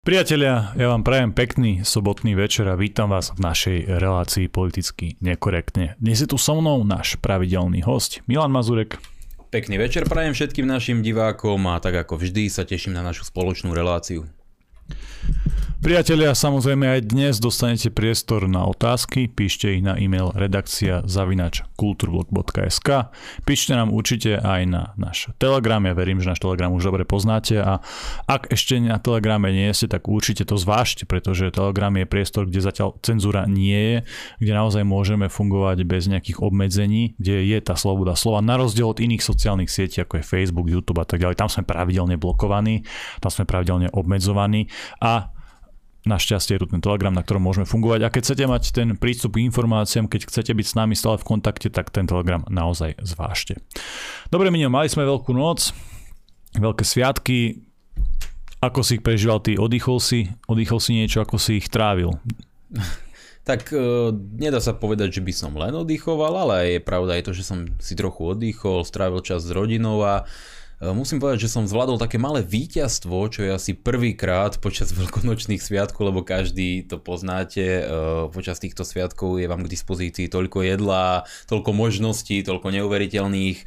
Priatelia, ja vám prajem pekný sobotný večer a vítam vás v našej relácii politicky nekorektne. Dnes je tu so mnou náš pravidelný host Milan Mazurek. Pekný večer prajem všetkým našim divákom a tak ako vždy sa teším na našu spoločnú reláciu. Priatelia, samozrejme aj dnes dostanete priestor na otázky, píšte ich na e-mail redakcia zavinač kulturblog.sk Píšte nám určite aj na náš Telegram, ja verím, že náš Telegram už dobre poznáte. A ak ešte na Telegrame nie ste, tak určite to zvážte, pretože Telegram je priestor, kde zatiaľ cenzúra nie je, kde naozaj môžeme fungovať bez nejakých obmedzení, kde je tá sloboda slova, na rozdiel od iných sociálnych sietí, ako je Facebook, YouTube a tak ďalej. Tam sme pravidelne blokovaní, tam sme pravidelne obmedzovaní. A Našťastie je tu ten Telegram, na ktorom môžeme fungovať. A keď chcete mať ten prístup k informáciám, keď chcete byť s nami stále v kontakte, tak ten Telegram naozaj zvážte. Dobre, Minio, mali sme veľkú noc, veľké sviatky. Ako si ich prežíval ty? Oddychol si? Oddychol si niečo? Ako si ich trávil? Tak e, nedá sa povedať, že by som len oddychoval, ale je pravda aj to, že som si trochu oddychol, strávil čas s rodinou a musím povedať, že som zvládol také malé víťazstvo, čo je asi prvýkrát počas veľkonočných sviatkov, lebo každý to poznáte. E, počas týchto sviatkov je vám k dispozícii toľko jedla, toľko možností, toľko neuveriteľných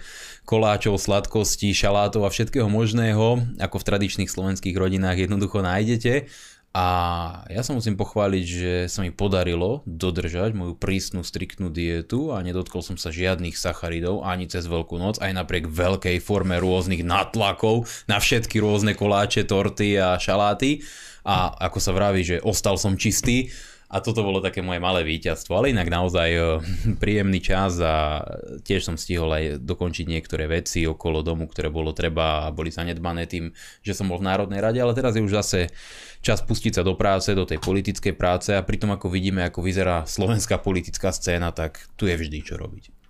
koláčov, sladkostí, šalátov a všetkého možného, ako v tradičných slovenských rodinách jednoducho nájdete. A ja sa musím pochváliť, že sa mi podarilo dodržať moju prísnu, striktnú dietu a nedotkol som sa žiadnych sacharidov ani cez veľkú noc, aj napriek veľkej forme rôznych natlakov na všetky rôzne koláče, torty a šaláty. A ako sa vraví, že ostal som čistý, a toto bolo také moje malé víťazstvo, ale inak naozaj eh, príjemný čas a tiež som stihol aj dokončiť niektoré veci okolo domu, ktoré bolo treba a boli zanedbané tým, že som bol v Národnej rade, ale teraz je už zase čas pustiť sa do práce, do tej politickej práce a pritom ako vidíme, ako vyzerá slovenská politická scéna, tak tu je vždy čo robiť.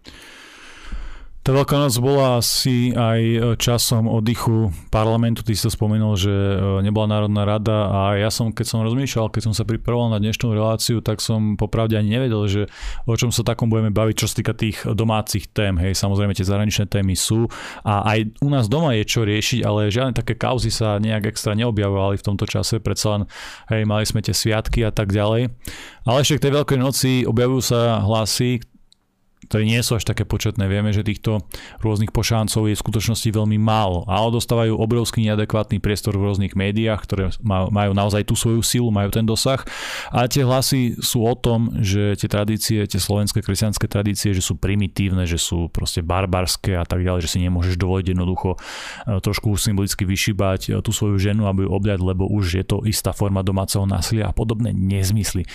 Tá Veľká noc bola asi aj e, časom oddychu parlamentu. Ty si to spomenul, že e, nebola Národná rada a ja som, keď som rozmýšľal, keď som sa pripravoval na dnešnú reláciu, tak som popravde ani nevedel, že o čom sa takom budeme baviť, čo sa týka tých domácich tém. Hej, samozrejme tie zahraničné témy sú a aj u nás doma je čo riešiť, ale žiadne také kauzy sa nejak extra neobjavovali v tomto čase. Predsa len, hej, mali sme tie sviatky a tak ďalej. Ale ešte k tej Veľkej noci objavujú sa hlasy, ktoré nie sú až také početné. Vieme, že týchto rôznych pošáncov je v skutočnosti veľmi málo, ale dostávajú obrovský neadekvátny priestor v rôznych médiách, ktoré majú naozaj tú svoju silu, majú ten dosah. A tie hlasy sú o tom, že tie tradície, tie slovenské kresťanské tradície, že sú primitívne, že sú proste barbarské a tak ďalej, že si nemôžeš dovoliť jednoducho e, trošku symbolicky vyšibať e, tú svoju ženu, aby ju obľať, lebo už je to istá forma domáceho násilia a podobné nezmysly.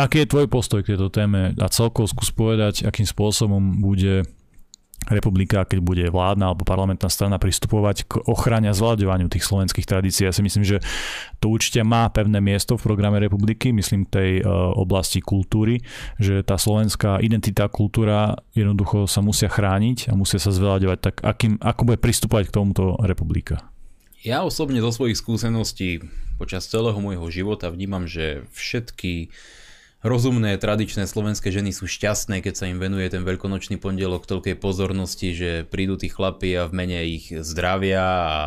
Aký je tvoj postoj k tejto téme a celkovo skús povedať, akým spôsobom bude republika, keď bude vládna alebo parlamentná strana pristupovať k ochrane a zvládňovaniu tých slovenských tradícií. Ja si myslím, že to určite má pevné miesto v programe republiky, myslím tej uh, oblasti kultúry, že tá slovenská identita, kultúra jednoducho sa musia chrániť a musia sa zvládňovať. Tak akým, ako bude pristupovať k tomuto republika? Ja osobne zo svojich skúseností počas celého môjho života vnímam, že všetky rozumné, tradičné slovenské ženy sú šťastné, keď sa im venuje ten veľkonočný pondelok toľkej pozornosti, že prídu tí chlapi a v mene ich zdravia a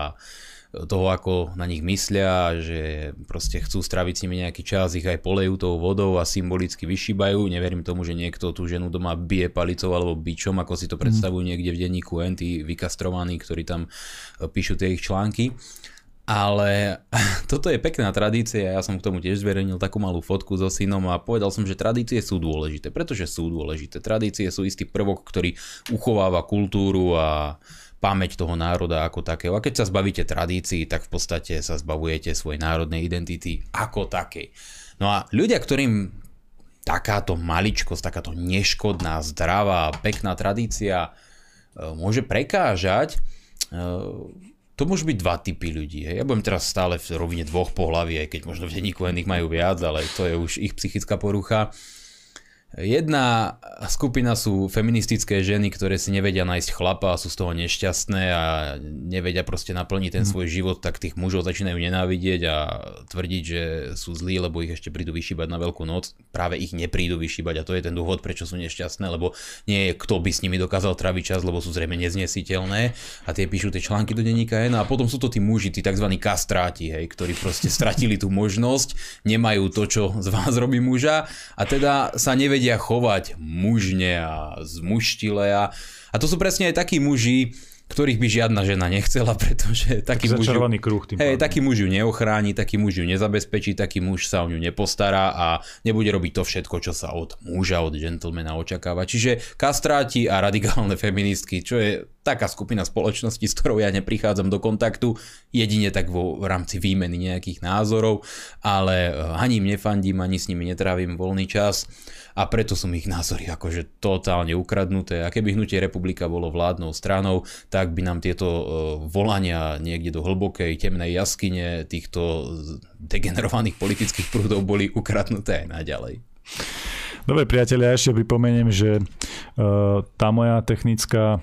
toho, ako na nich myslia, že proste chcú straviť s nimi nejaký čas, ich aj polejú tou vodou a symbolicky vyšíbajú. Neverím tomu, že niekto tú ženu doma bije palicou alebo bičom, ako si to mhm. predstavujú niekde v denníku N, tí vykastrovaní, ktorí tam píšu tie ich články. Ale toto je pekná tradícia, ja som k tomu tiež zverejnil takú malú fotku so synom a povedal som, že tradície sú dôležité, pretože sú dôležité. Tradície sú istý prvok, ktorý uchováva kultúru a pamäť toho národa ako takého. A keď sa zbavíte tradícií, tak v podstate sa zbavujete svojej národnej identity ako takej. No a ľudia, ktorým takáto maličkosť, takáto neškodná, zdravá, pekná tradícia e, môže prekážať, e, to môžu byť dva typy ľudí. Hej. Ja budem teraz stále v rovine dvoch pohlaví, aj keď možno v denníku ich majú viac, ale to je už ich psychická porucha. Jedna skupina sú feministické ženy, ktoré si nevedia nájsť chlapa a sú z toho nešťastné a nevedia proste naplniť ten mhm. svoj život, tak tých mužov začínajú nenávidieť a tvrdiť, že sú zlí, lebo ich ešte prídu vyšíbať na veľkú noc. Práve ich neprídu vyšíbať a to je ten dôvod, prečo sú nešťastné, lebo nie je kto by s nimi dokázal traviť čas, lebo sú zrejme neznesiteľné a tie píšu tie články do denníka N a potom sú to tí muži, tí tzv. kastráti, hej, ktorí proste stratili tú možnosť, nemajú to, čo z vás robí muža a teda sa nevedia vedia chovať mužne a zmuštile a, a to sú presne aj takí muži, ktorých by žiadna žena nechcela, pretože taký muž, ju, kruh tým hej, taký muž ju neochráni, taký muž ju nezabezpečí, taký muž sa o ňu nepostará a nebude robiť to všetko, čo sa od muža, od gentlemana očakáva. Čiže kastráti a radikálne feministky, čo je taká skupina spoločnosti, s ktorou ja neprichádzam do kontaktu, jedine tak vo v rámci výmeny nejakých názorov, ale eh, ani im nefandím, ani s nimi netrávim voľný čas a preto sú ich názory akože totálne ukradnuté a keby Hnutie republika bolo vládnou stranou, tak by nám tieto e, volania niekde do hlbokej temnej jaskyne týchto degenerovaných politických prúdov boli ukradnuté aj naďalej. Dobre priatelia, ešte pripomeniem, že uh, tá moja technická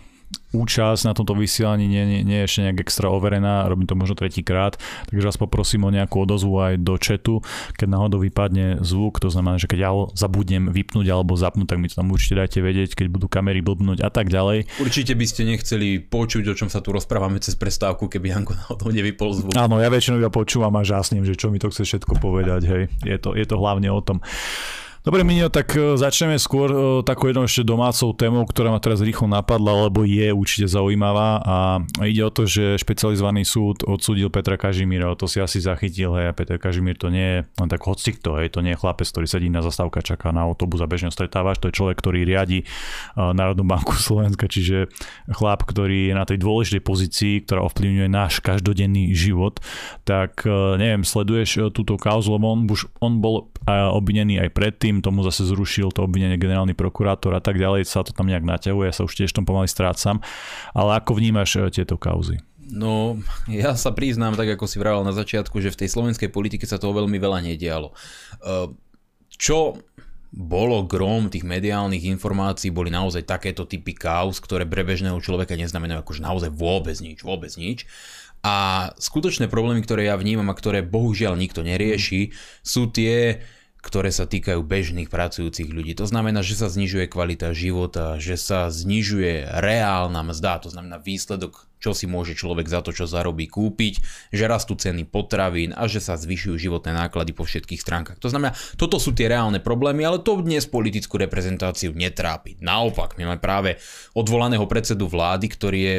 účasť na tomto vysielaní nie, nie, nie je ešte nejak extra overená, robím to možno tretíkrát, takže vás poprosím o nejakú odozvu aj do chatu, keď náhodou vypadne zvuk, to znamená, že keď ja zabudnem vypnúť alebo zapnúť, tak mi to tam určite dajte vedieť, keď budú kamery blbnúť a tak ďalej. Určite by ste nechceli počuť, o čom sa tu rozprávame cez prestávku, keby Janko náhodou nevypol zvuk. Áno, ja väčšinou iba počúvam a žasním, že čo mi to chce všetko povedať, hej. Je to, je to hlavne o tom. Dobre, Minio, tak e, začneme skôr e, takou jednou ešte domácou témou, ktorá ma teraz rýchlo napadla, lebo je určite zaujímavá a ide o to, že špecializovaný súd odsúdil Petra Kažimíra, to si asi zachytil, hej, a Peter Kažimír to nie je len tak hocikto, hej, to nie je chlapec, ktorý sedí na zastávka, čaká na autobus a bežne stretávaš, to je človek, ktorý riadi e, Národnú banku Slovenska, čiže chlap, ktorý je na tej dôležitej pozícii, ktorá ovplyvňuje náš každodenný život, tak neviem, sleduješ túto kauzu, lebo on, už, on bol obvinený aj predtým, tým, tomu zase zrušil to obvinenie generálny prokurátor a tak ďalej, sa to tam nejak naťahuje, ja sa už tiež tom pomaly strácam. Ale ako vnímaš eh, tieto kauzy? No, ja sa priznám, tak ako si vravel na začiatku, že v tej slovenskej politike sa toho veľmi veľa nedialo. Eh, čo bolo grom tých mediálnych informácií, boli naozaj takéto typy kauz, ktoré pre bežného človeka neznamenajú akože naozaj vôbec nič, vôbec nič. A skutočné problémy, ktoré ja vnímam a ktoré bohužiaľ nikto nerieši, sú tie, ktoré sa týkajú bežných pracujúcich ľudí. To znamená, že sa znižuje kvalita života, že sa znižuje reálna mzda, to znamená výsledok, čo si môže človek za to, čo zarobí kúpiť, že rastú ceny potravín a že sa zvyšujú životné náklady po všetkých stránkach. To znamená, toto sú tie reálne problémy, ale to dnes politickú reprezentáciu netrápi. Naopak, my máme práve odvolaného predsedu vlády, ktorý je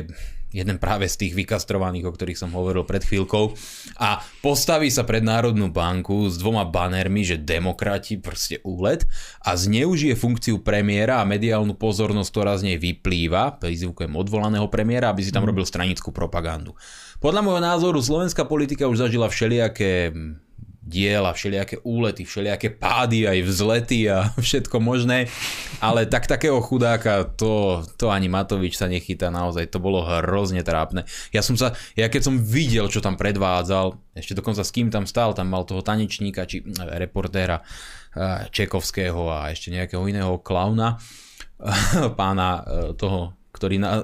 jeden práve z tých vykastrovaných, o ktorých som hovoril pred chvíľkou a postaví sa pred Národnú banku s dvoma banermi, že demokrati proste úlet a zneužije funkciu premiéra a mediálnu pozornosť, ktorá z nej vyplýva, prizvukujem odvolaného premiéra, aby si tam mhm. robil stranickú propagandu. Podľa môjho názoru slovenská politika už zažila všelijaké diela, všelijaké úlety, všelijaké pády, aj vzlety a všetko možné, ale tak takého chudáka to, to ani Matovič sa nechytá naozaj, to bolo hrozne trápne. Ja som sa, ja keď som videl, čo tam predvádzal, ešte dokonca s kým tam stál, tam mal toho tanečníka, či hm, reportéra eh, Čekovského a ešte nejakého iného klauna, pána eh, toho, ktorý na,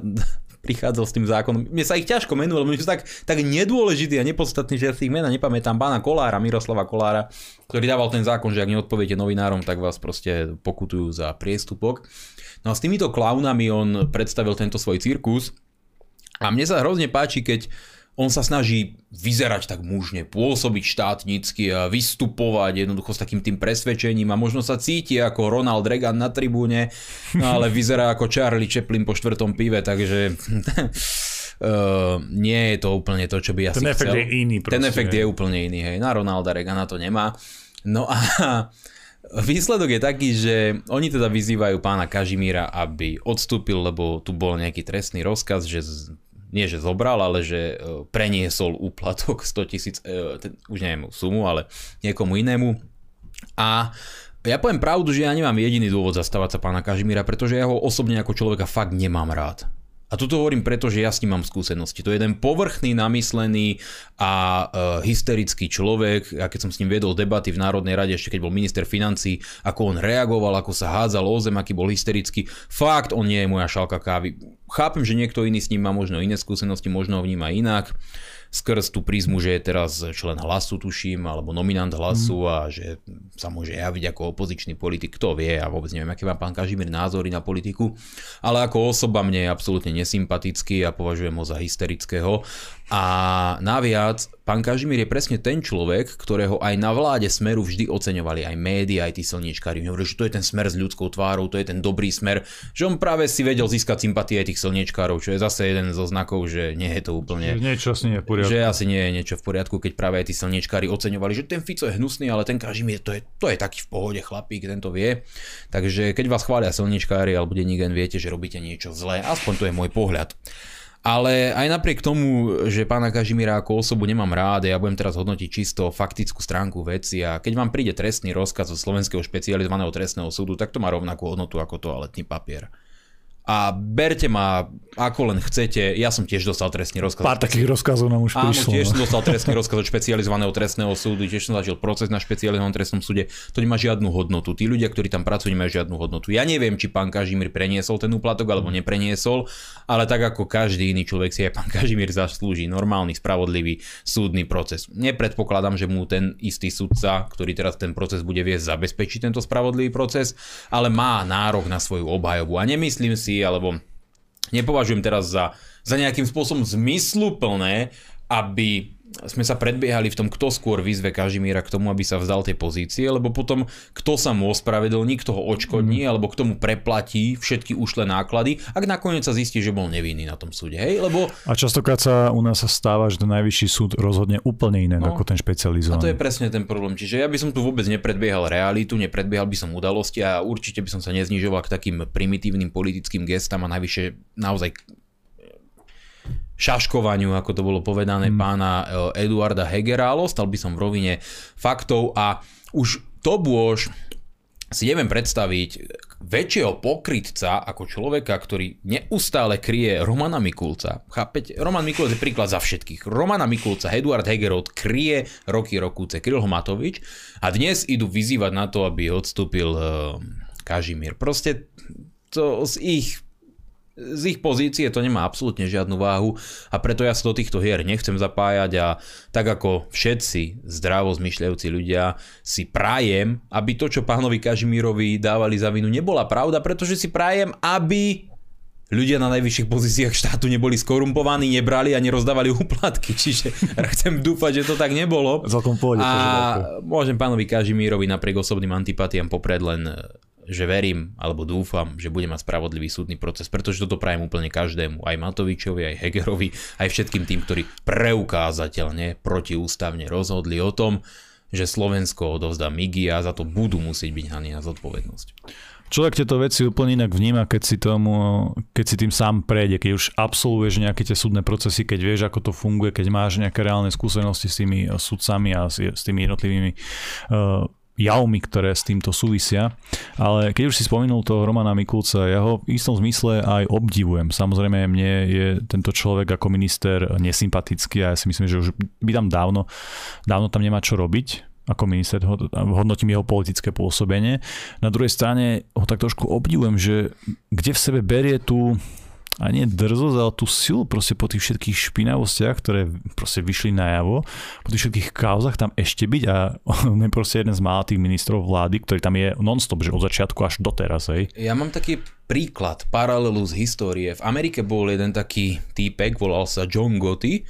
prichádzal s tým zákonom. Mne sa ich ťažko menuje, lebo sú tak, tak nedôležitý a nepodstatný, že ja si ich mena nepamätám. Pána Kolára, Miroslava Kolára, ktorý dával ten zákon, že ak neodpoviete novinárom, tak vás proste pokutujú za priestupok. No a s týmito klaunami on predstavil tento svoj cirkus a mne sa hrozne páči, keď on sa snaží vyzerať tak mužne, pôsobiť štátnicky a vystupovať jednoducho s takým tým presvedčením a možno sa cíti ako Ronald Reagan na tribúne, no ale vyzerá ako Charlie Chaplin po štvrtom pive, takže uh, nie je to úplne to, čo by ja Ten si efekt chcel. je iný. Proste, Ten efekt je úplne iný, hej. Na Ronalda Reagana to nemá. No a Výsledok je taký, že oni teda vyzývajú pána Kažimíra, aby odstúpil, lebo tu bol nejaký trestný rozkaz, že nie že zobral, ale že e, preniesol úplatok 100 tisíc, e, už neviem sumu, ale niekomu inému. A ja poviem pravdu, že ja nemám jediný dôvod zastávať sa pána Kažimíra, pretože ja ho osobne ako človeka fakt nemám rád. A toto hovorím preto, že ja s ním mám skúsenosti. To je jeden povrchný, namyslený a e, hysterický človek. Ja keď som s ním viedol debaty v Národnej rade, ešte keď bol minister financí, ako on reagoval, ako sa hádzal o zem, aký bol hysterický. Fakt, on nie je moja šalka kávy. Chápem, že niekto iný s ním má možno iné skúsenosti, možno ho vníma inak skrz tú prízmu, že je teraz člen hlasu, tuším, alebo nominant hlasu mm. a že sa môže javiť ako opozičný politik, kto vie, a vôbec neviem, aké má pán Kažimír názory na politiku, ale ako osoba mne je absolútne nesympatický a považujem ho za hysterického a naviac, pán Kažimír je presne ten človek, ktorého aj na vláde Smeru vždy oceňovali aj médiá, aj tí silničkári. Hovorili, že to je ten smer s ľudskou tvárou, to je ten dobrý smer, že on práve si vedel získať sympatie aj tých silničkárov, čo je zase jeden zo znakov, že nie je to úplne... Že niečo asi nie je v poriadku. Že asi nie je niečo v poriadku, keď práve aj tí silničkári oceňovali, že ten Fico je hnusný, ale ten Kažimír to je, to je taký v pohode chlapík, ten to vie. Takže keď vás chvália silničkári alebo denník viete, že robíte niečo zlé, aspoň to je môj pohľad. Ale aj napriek tomu, že pána Kažimíra ako osobu nemám rád, ja budem teraz hodnotiť čisto faktickú stránku veci a keď vám príde trestný rozkaz zo Slovenského špecializovaného trestného súdu, tak to má rovnakú hodnotu ako toaletný papier a berte ma ako len chcete. Ja som tiež dostal trestný rozkaz. Pár takých rozkazov nám už Áno, prišlo. tiež no. som dostal trestný rozkaz od špecializovaného trestného súdu, tiež som zažil proces na špecializovanom trestnom súde. To nemá žiadnu hodnotu. Tí ľudia, ktorí tam pracujú, nemajú žiadnu hodnotu. Ja neviem, či pán Kažimír preniesol ten úplatok alebo nepreniesol, ale tak ako každý iný človek si aj pán Kažimír zaslúži normálny, spravodlivý súdny proces. Nepredpokladám, že mu ten istý sudca, ktorý teraz ten proces bude viesť, zabezpečí tento spravodlivý proces, ale má nárok na svoju obhajobu. A nemyslím si, alebo nepovažujem teraz za, za nejakým spôsobom zmysluplné, aby sme sa predbiehali v tom, kto skôr vyzve Kažimíra k tomu, aby sa vzdal tej pozície, lebo potom kto sa mu ospravedlní, kto ho odškodní, mm. alebo k tomu preplatí všetky ušlé náklady, ak nakoniec sa zistí, že bol nevinný na tom súde. Hej? Lebo... A častokrát sa u nás sa stáva, že ten najvyšší súd rozhodne úplne iné no, ako ten špecializovaný. A to je presne ten problém. Čiže ja by som tu vôbec nepredbiehal realitu, nepredbiehal by som udalosti a určite by som sa neznižoval k takým primitívnym politickým gestám a najvyššie naozaj šaškovaniu, ako to bolo povedané, mm. pána e, Eduarda Hegera, ale ostal by som v rovine faktov a už to bôž si neviem predstaviť väčšieho pokrytca ako človeka, ktorý neustále kryje Romana Mikulca. Chápete? Roman Mikulc je príklad za všetkých. Romana Mikulca, Eduard Hegerot kryje roky rokúce Kryl Matovič a dnes idú vyzývať na to, aby odstúpil uh, Kažimír. Proste to z ich z ich pozície to nemá absolútne žiadnu váhu a preto ja sa do týchto hier nechcem zapájať a tak ako všetci zdravo zmyšľajúci ľudia si prajem, aby to, čo pánovi Kažimírovi dávali za vinu, nebola pravda, pretože si prajem, aby ľudia na najvyšších pozíciách štátu neboli skorumpovaní, nebrali a nerozdávali úplatky. Čiže chcem dúfať, že to tak nebolo. Celkom pôjde, a môžem pánovi Kažimírovi napriek osobným antipatiám popred len že verím alebo dúfam, že bude mať spravodlivý súdny proces, pretože toto prajem úplne každému, aj Matovičovi, aj Hegerovi, aj všetkým tým, ktorí preukázateľne protiústavne rozhodli o tom, že Slovensko odovzdá Migi a za to budú musieť byť hnaní na zodpovednosť. Človek tieto veci úplne inak vníma, keď si, tomu, keď si tým sám prejde, keď už absolvuješ nejaké tie súdne procesy, keď vieš, ako to funguje, keď máš nejaké reálne skúsenosti s tými sudcami a s, s tými jednotlivými uh, javmi, ktoré s týmto súvisia. Ale keď už si spomenul toho Romana Mikulca, ja ho v istom zmysle aj obdivujem. Samozrejme, mne je tento človek ako minister nesympatický a ja si myslím, že už by tam dávno, dávno tam nemá čo robiť ako minister, hodnotím jeho politické pôsobenie. Na druhej strane ho tak trošku obdivujem, že kde v sebe berie tú a nie drzosť, ale tú silu proste po tých všetkých špinavostiach, ktoré proste vyšli najavo, po tých všetkých kauzach tam ešte byť a on je proste jeden z mála tých ministrov vlády, ktorý tam je non-stop, že od začiatku až doteraz, hej. Ja mám taký príklad, paralelu z histórie. V Amerike bol jeden taký týpek, volal sa John Gotti,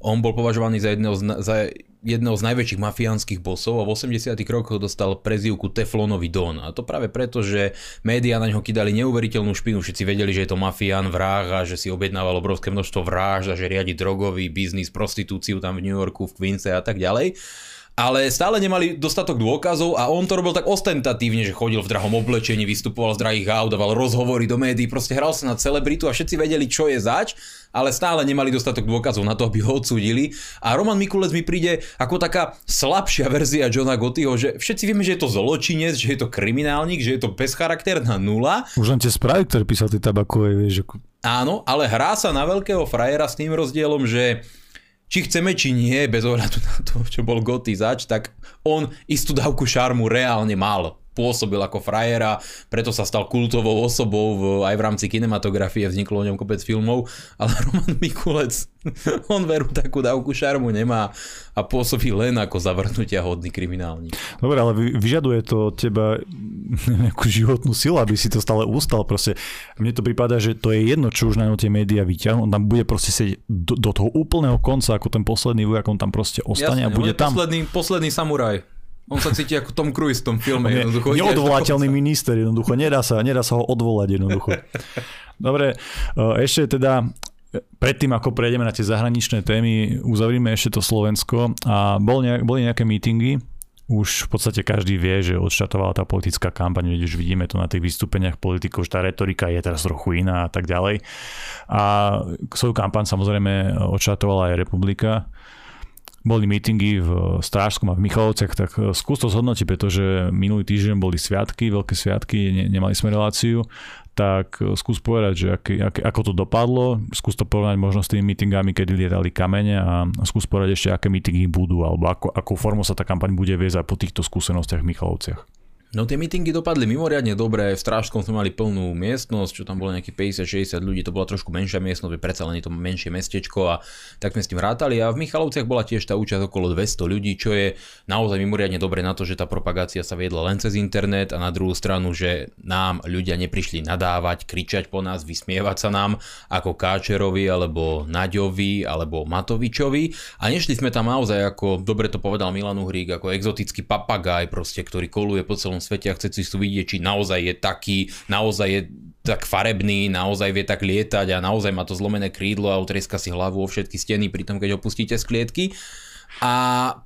on bol považovaný za jedného z, za jedného z najväčších mafiánskych bosov a v 80 rokoch dostal prezývku Teflonový Don. A to práve preto, že médiá na ňo kydali neuveriteľnú špinu. Všetci vedeli, že je to mafián, vrah a že si objednával obrovské množstvo vražd a že riadi drogový biznis, prostitúciu tam v New Yorku, v Queense a tak ďalej. Ale stále nemali dostatok dôkazov a on to robil tak ostentatívne, že chodil v drahom oblečení, vystupoval z drahých aut, dával rozhovory do médií, proste hral sa na celebritu a všetci vedeli, čo je zač, ale stále nemali dostatok dôkazov na to, aby ho odsúdili. A Roman Mikulec mi príde ako taká slabšia verzia Johna Gottiho, že všetci vieme, že je to zločinec, že je to kriminálnik, že je to bezcharakterná nula. Už len tie správy, ktoré písal tie tabakové, vieš, že... Áno, ale hrá sa na veľkého frajera s tým rozdielom, že či chceme, či nie, bez ohľadu na to, čo bol Gotti zač, tak on istú dávku šarmu reálne mal pôsobil ako frajera, preto sa stal kultovou osobou v, aj v rámci kinematografie, vzniklo o ňom kopec filmov, ale Roman Mikulec, on veru takú dávku šarmu nemá a pôsobí len ako zavrhnutia hodný kriminálnik. Dobre, ale vyžaduje to od teba nejakú životnú silu, aby si to stále ustal. Proste mne to prípada, že to je jedno, čo už na tie médiá vyťahnú, on tam bude proste sedieť do, do toho úplného konca, ako ten posledný vojak, on tam proste ostane Jasne, a bude tam. Posledný, posledný samuraj. On sa cíti ako Tom Cruise v tom filme. Je neodvolateľný minister jednoducho, nedá sa, nedá sa ho odvolať jednoducho. Dobre, e, ešte teda predtým, ako prejdeme na tie zahraničné témy, uzavrime ešte to Slovensko a bol nejak, boli nejaké mítingy, už v podstate každý vie, že odštartovala tá politická kampaň, už vidíme to na tých vystúpeniach politikov, že tá retorika je teraz trochu iná a tak ďalej. A svoju kampaň samozrejme odštartovala aj Republika boli mítingy v Strážskom a v Michalovciach, tak eh, skús to zhodnotiť, pretože minulý týždeň boli sviatky, veľké sviatky, ne, nemali sme reláciu, tak eh, skús povedať, že aký, aký, ako to dopadlo, skús to porovnať možno s tými mítingami, kedy lietali kamene a skús povedať ešte, aké mítingy budú, alebo ako, akú formu sa tá kampaň bude viesť aj po týchto skúsenostiach v Michalovciach. No tie meetingy dopadli mimoriadne dobre, v Strážskom sme mali plnú miestnosť, čo tam bolo nejakých 50-60 ľudí, to bola trošku menšia miestnosť, predsa len je to menšie mestečko a tak sme s tým rátali. A v Michalovciach bola tiež tá účasť okolo 200 ľudí, čo je naozaj mimoriadne dobre na to, že tá propagácia sa viedla len cez internet a na druhú stranu, že nám ľudia neprišli nadávať, kričať po nás, vysmievať sa nám ako Káčerovi alebo Naďovi alebo Matovičovi. A nešli sme tam naozaj ako, dobre to povedal Milan Uhrík, ako exotický papagaj proste, ktorý koluje po celom svete a chce si vidieť, či naozaj je taký, naozaj je tak farebný, naozaj vie tak lietať a naozaj má to zlomené krídlo a utrieska si hlavu o všetky steny pri tom, keď opustíte z klietky. A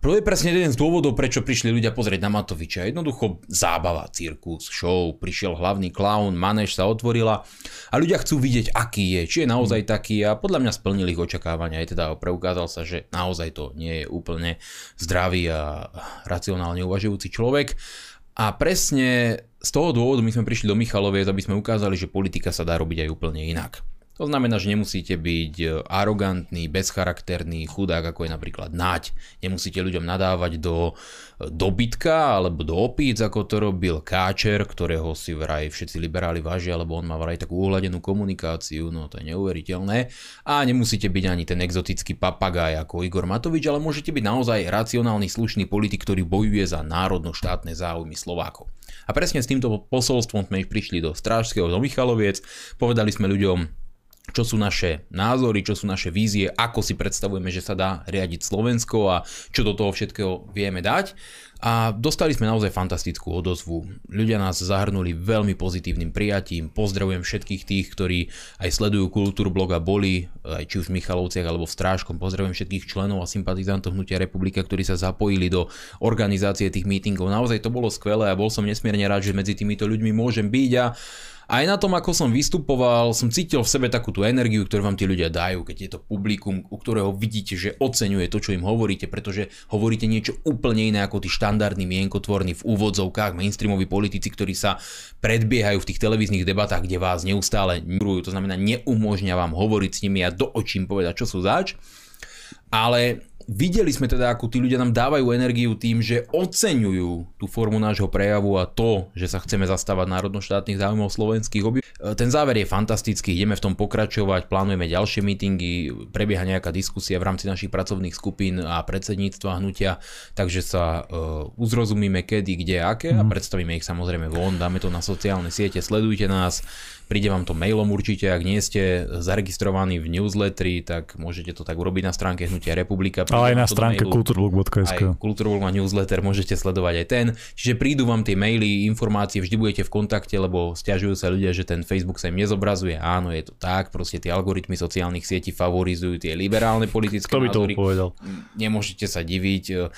to je presne jeden z dôvodov, prečo prišli ľudia pozrieť na Matoviča. Jednoducho zábava, cirkus, show, prišiel hlavný klaun, manéž sa otvorila a ľudia chcú vidieť, aký je, či je naozaj taký a podľa mňa splnili ich očakávania. Aj teda preukázal sa, že naozaj to nie je úplne zdravý a racionálne uvažujúci človek. A presne z toho dôvodu my sme prišli do Michaloviec, aby sme ukázali, že politika sa dá robiť aj úplne inak. To znamená, že nemusíte byť arogantný, bezcharakterný, chudák, ako je napríklad Naď. Nemusíte ľuďom nadávať do dobytka alebo do opíc, ako to robil Káčer, ktorého si vraj všetci liberáli vážia, lebo on má vraj takú uhladenú komunikáciu, no to je neuveriteľné. A nemusíte byť ani ten exotický papagaj ako Igor Matovič, ale môžete byť naozaj racionálny, slušný politik, ktorý bojuje za národno-štátne záujmy Slovákov. A presne s týmto posolstvom sme prišli do Strážského, do Michaloviec, povedali sme ľuďom, čo sú naše názory, čo sú naše vízie, ako si predstavujeme, že sa dá riadiť Slovensko a čo do toho všetkého vieme dať. A dostali sme naozaj fantastickú odozvu. Ľudia nás zahrnuli veľmi pozitívnym prijatím. Pozdravujem všetkých tých, ktorí aj sledujú kultúru bloga boli, aj či už v Michalovciach alebo v Strážkom. Pozdravujem všetkých členov a sympatizantov Hnutia Republika, ktorí sa zapojili do organizácie tých mítingov. Naozaj to bolo skvelé a bol som nesmierne rád, že medzi týmito ľuďmi môžem byť a aj na tom, ako som vystupoval, som cítil v sebe takú tú energiu, ktorú vám tí ľudia dajú, keď je to publikum, u ktorého vidíte, že oceňuje to, čo im hovoríte, pretože hovoríte niečo úplne iné ako tí štandardní mienkotvorní v úvodzovkách, mainstreamoví politici, ktorí sa predbiehajú v tých televíznych debatách, kde vás neustále njurujú, to znamená neumožňa vám hovoriť s nimi a do očím povedať, čo sú zač. Ale videli sme teda, ako tí ľudia nám dávajú energiu tým, že oceňujú tú formu nášho prejavu a to, že sa chceme zastávať národno-štátnych záujmov slovenských obyvateľov. Ten záver je fantastický, ideme v tom pokračovať, plánujeme ďalšie meetingy, prebieha nejaká diskusia v rámci našich pracovných skupín a predsedníctva hnutia, takže sa uh, uzrozumíme kedy, kde, aké a mhm. predstavíme ich samozrejme von, dáme to na sociálne siete, sledujte nás, Príde vám to mailom určite, ak nie ste zaregistrovaní v newsletteri, tak môžete to tak urobiť na stránke Hnutia Republika. Ale aj na stránke kulturblog.sk. Kulturblog má newsletter, môžete sledovať aj ten. Čiže prídu vám tie maily, informácie, vždy budete v kontakte, lebo stiažujú sa ľudia, že ten Facebook sa im nezobrazuje. Áno, je to tak, proste tie algoritmy sociálnych sietí favorizujú tie liberálne politické Kto by to povedal? Nemôžete sa diviť.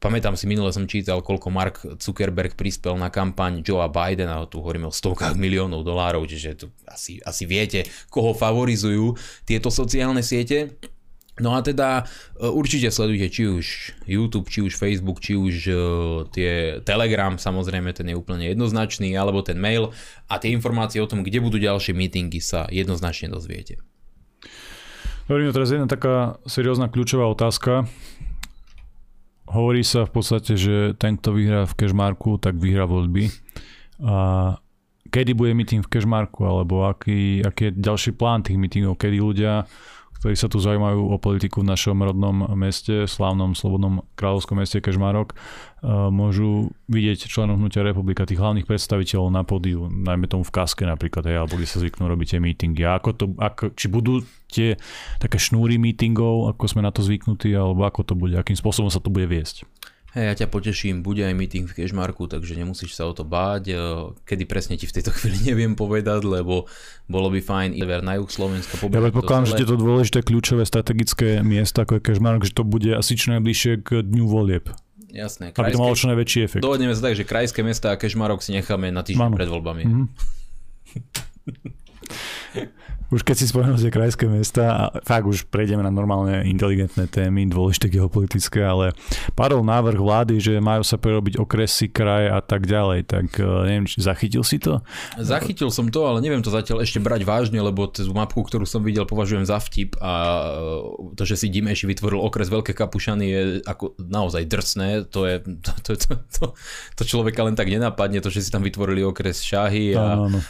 Pamätám si, minule som čítal, koľko Mark Zuckerberg prispel na kampaň Joea Bidena, tu hovoríme o stovkách miliónov dolárov, čiže to asi, asi viete, koho favorizujú tieto sociálne siete. No a teda e, určite sledujte či už YouTube, či už Facebook, či už uh, tie Telegram, samozrejme ten je úplne jednoznačný, alebo ten mail a tie informácie o tom, kde budú ďalšie meetingy sa jednoznačne dozviete. Hovorím, teraz jedna taká seriózna kľúčová otázka. Hovorí sa v podstate, že ten, kto vyhrá v Cashmarku, tak vyhrá voľby. A kedy bude meeting v Cashmarku, alebo aký, aký je ďalší plán tých meetingov, kedy ľudia ktorí sa tu zaujímajú o politiku v našom rodnom meste, slávnom slobodnom kráľovskom meste Kežmarok, môžu vidieť členov Hnutia republika, tých hlavných predstaviteľov na pódiu, najmä tomu v Kaske napríklad, hej, alebo kde sa zvyknú robiť tie meetingy. A ako to, ako, či budú tie také šnúry meetingov, ako sme na to zvyknutí, alebo ako to bude, akým spôsobom sa to bude viesť? Hej, ja ťa poteším, bude aj meeting v Cashmarku, takže nemusíš sa o to báť. E, kedy presne ti v tejto chvíli neviem povedať, lebo bolo by fajn ver na juh Slovenska. Ja predpokladám, že tieto dôležité kľúčové strategické miesta, ako je Cashmark, že to bude asi čo najbližšie k dňu volieb. Jasné. Krajské, aby to malo čo najväčší efekt. Dohodneme sa tak, že krajské mesta a Cashmarok si necháme na týždeň pred voľbami. Mm-hmm. Už keď si spomenul tie krajské mesta, a fakt už prejdeme na normálne inteligentné témy, dôležité geopolitické, ale padol návrh vlády, že majú sa prerobiť okresy, kraje a tak ďalej, tak e, neviem, či zachytil si to? Zachytil som to, ale neviem to zatiaľ ešte brať vážne, lebo tú mapku, ktorú som videl, považujem za vtip a e, to, že si Dimeši vytvoril okres Veľké Kapušany je ako naozaj drsné, to je to, to, to, to, to človeka len tak nenapadne, to, že si tam vytvorili okres Šahy a, no, no, no.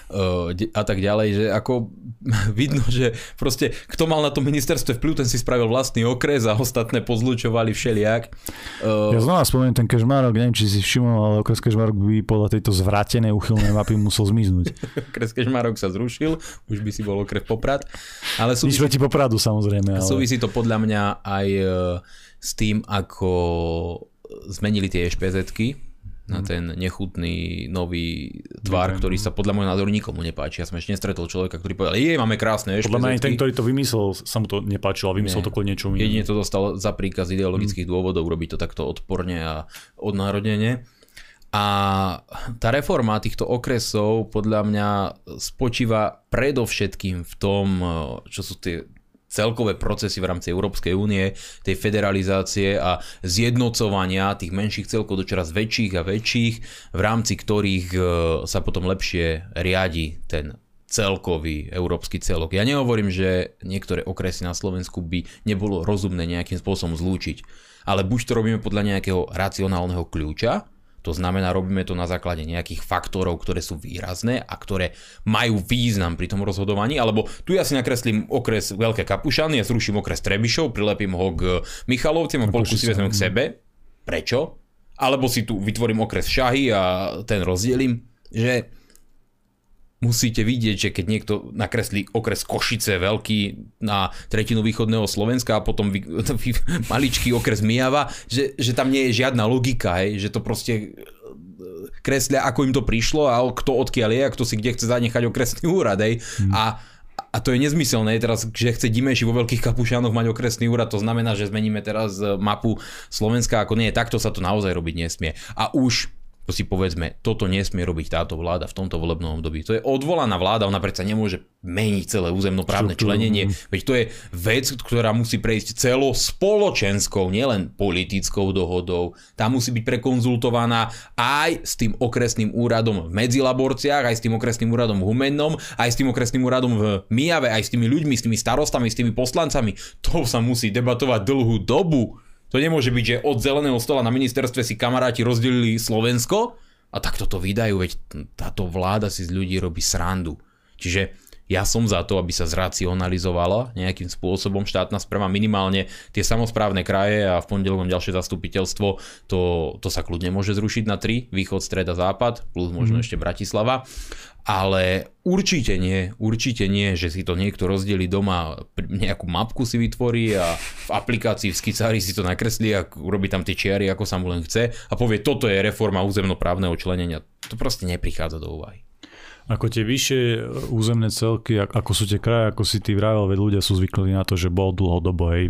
a tak ďalej, že ako vidno, že proste kto mal na tom ministerstve vplyv, ten si spravil vlastný okres a ostatné pozlučovali všelijak. Uh, ja znova spomeniem ten Kežmarok, neviem, či si všimol, ale okres Kežmarok by podľa tejto zvrátenej uchylnej mapy musel zmiznúť. okres Kežmarok sa zrušil, už by si bol okres Poprad. Ale súvisí, ti Popradu samozrejme. Ale... Súvisí to podľa mňa aj e, s tým, ako zmenili tie ešpezetky, na mhm. ten nechutný nový tvar, ktorý sa podľa môjho názoru nikomu nepáči. Ja som ešte nestretol človeka, ktorý povedal, je, máme krásne Podľa mňa ten, ktorý to vymyslel, sa mu to nepáčilo a vymyslel Nie. to kvôli niečomu Jedine to dostal za príkaz ideologických mm. dôvodov urobiť to takto odporne a odnárodnene. A tá reforma týchto okresov podľa mňa spočíva predovšetkým v tom, čo sú tie celkové procesy v rámci Európskej únie, tej federalizácie a zjednocovania tých menších celkov do čoraz väčších a väčších, v rámci ktorých e, sa potom lepšie riadi ten celkový európsky celok. Ja nehovorím, že niektoré okresy na Slovensku by nebolo rozumné nejakým spôsobom zlúčiť, ale buď to robíme podľa nejakého racionálneho kľúča, to znamená, robíme to na základe nejakých faktorov, ktoré sú výrazné a ktoré majú význam pri tom rozhodovaní, alebo tu ja si nakreslím okres Veľké Kapušany, ja zruším okres Trebišov, prilepím ho k Michalovcem a polku si vezmem k sebe. Prečo? Alebo si tu vytvorím okres Šahy a ten rozdelím, že musíte vidieť, že keď niekto nakreslí okres Košice veľký na tretinu východného Slovenska a potom vy, vy, maličký okres Mijava, že, že tam nie je žiadna logika, hej, že to proste e, kreslia, ako im to prišlo a kto odkiaľ je a kto si kde chce zanechať okresný úrad. Hej. Hmm. A a to je nezmyselné teraz, že chce Dimeši vo Veľkých Kapušanoch mať okresný úrad, to znamená, že zmeníme teraz e, mapu Slovenska, ako nie, takto sa to naozaj robiť nesmie. A už to si povedzme, toto nesmie robiť táto vláda v tomto volebnom období. To je odvolaná vláda, ona predsa nemôže meniť celé územnoprávne členenie, veď to je vec, ktorá musí prejsť celo spoločenskou, nielen politickou dohodou. Tá musí byť prekonzultovaná aj s tým okresným úradom v Medzilaborciach, aj s tým okresným úradom v Humennom, aj s tým okresným úradom v Mijave, aj s tými ľuďmi, s tými starostami, s tými poslancami. To sa musí debatovať dlhú dobu. To nemôže byť, že od zeleného stola na ministerstve si kamaráti rozdelili Slovensko a takto to vydajú, veď táto vláda si z ľudí robí srandu. Čiže Ja som za to, aby sa zracionalizovala nejakým spôsobom štátna správa, minimálne tie samozprávne kraje a v pondelok ďalšie zastupiteľstvo, to, to sa kľudne môže zrušiť na tri, východ, streda, západ, plus možno mm. ešte Bratislava. Ale určite nie, určite nie, že si to niekto rozdeli doma, nejakú mapku si vytvorí a v aplikácii v skicári si to nakreslí a urobí tam tie čiary, ako sa mu len chce a povie, toto je reforma územnoprávneho členenia. To proste neprichádza do úvahy. Ako tie vyššie e, územné celky, ako sú tie kraje, ako si ty vravel, veď ľudia sú zvyknutí na to, že bol dlhodobo, hej,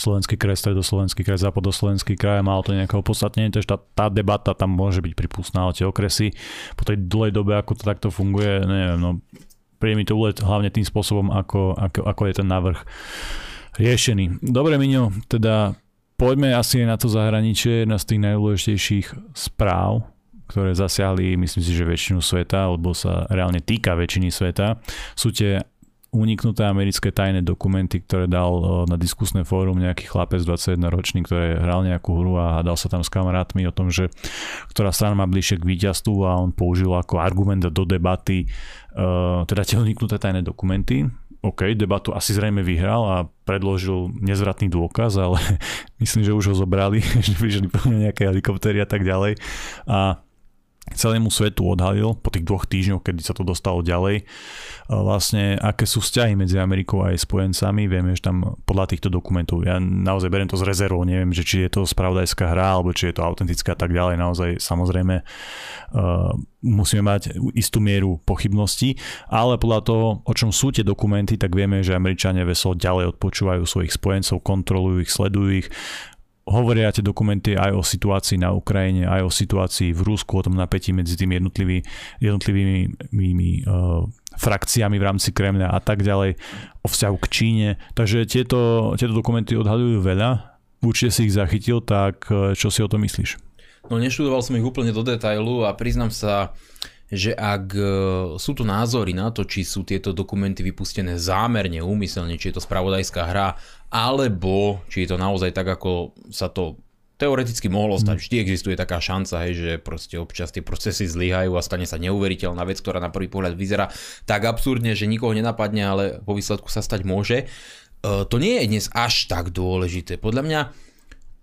slovenský kraj, stredoslovenský kraj, západoslovenský kraj, malo to nejaké opodstatnenie, takže tá, tá debata tam môže byť pripustná, ale tie okresy po tej dlhej dobe, ako to takto funguje, neviem, no príde mi to ulet hlavne tým spôsobom, ako, ako, ako je ten návrh riešený. Dobre, Miňo, teda poďme asi aj na to zahraničie, jedna z tých najdôležitejších správ, ktoré zasiahli, myslím si, že väčšinu sveta, alebo sa reálne týka väčšiny sveta, sú tie uniknuté americké tajné dokumenty, ktoré dal na diskusné fórum nejaký chlapec 21 ročný, ktorý hral nejakú hru a dal sa tam s kamarátmi o tom, že ktorá strana má bližšie k víťazstvu a on použil ako argument do debaty uh, teda tie uniknuté tajné dokumenty. OK, debatu asi zrejme vyhral a predložil nezvratný dôkaz, ale myslím, že už ho zobrali, že vyžili nejaké helikoptery a tak ďalej. A celému svetu odhalil po tých dvoch týždňoch, kedy sa to dostalo ďalej, vlastne aké sú vzťahy medzi Amerikou a jej spojencami. Vieme, že tam podľa týchto dokumentov, ja naozaj beriem to z rezervou, neviem, že či je to spravodajská hra, alebo či je to autentická a tak ďalej. Naozaj samozrejme uh, musíme mať istú mieru pochybností, ale podľa toho, o čom sú tie dokumenty, tak vieme, že Američania veselo ďalej odpočúvajú svojich spojencov, kontrolujú ich, sledujú ich, hovoria tie dokumenty aj o situácii na Ukrajine, aj o situácii v Rusku, o tom napätí medzi tými jednotlivými, jednotlivými uh, frakciami v rámci Kremľa a tak ďalej, o vzťahu k Číne. Takže tieto, tieto dokumenty odhadujú veľa. Určite si ich zachytil, tak uh, čo si o tom myslíš? No neštudoval som ich úplne do detailu a priznám sa, že ak uh, sú tu názory na to, či sú tieto dokumenty vypustené zámerne, úmyselne, či je to spravodajská hra alebo či je to naozaj tak, ako sa to teoreticky mohlo stať. Mhm. Vždy existuje taká šanca, hej, že proste občas tie procesy zlyhajú a stane sa neuveriteľná vec, ktorá na prvý pohľad vyzerá tak absurdne, že nikoho nenapadne, ale po výsledku sa stať môže. E, to nie je dnes až tak dôležité. Podľa mňa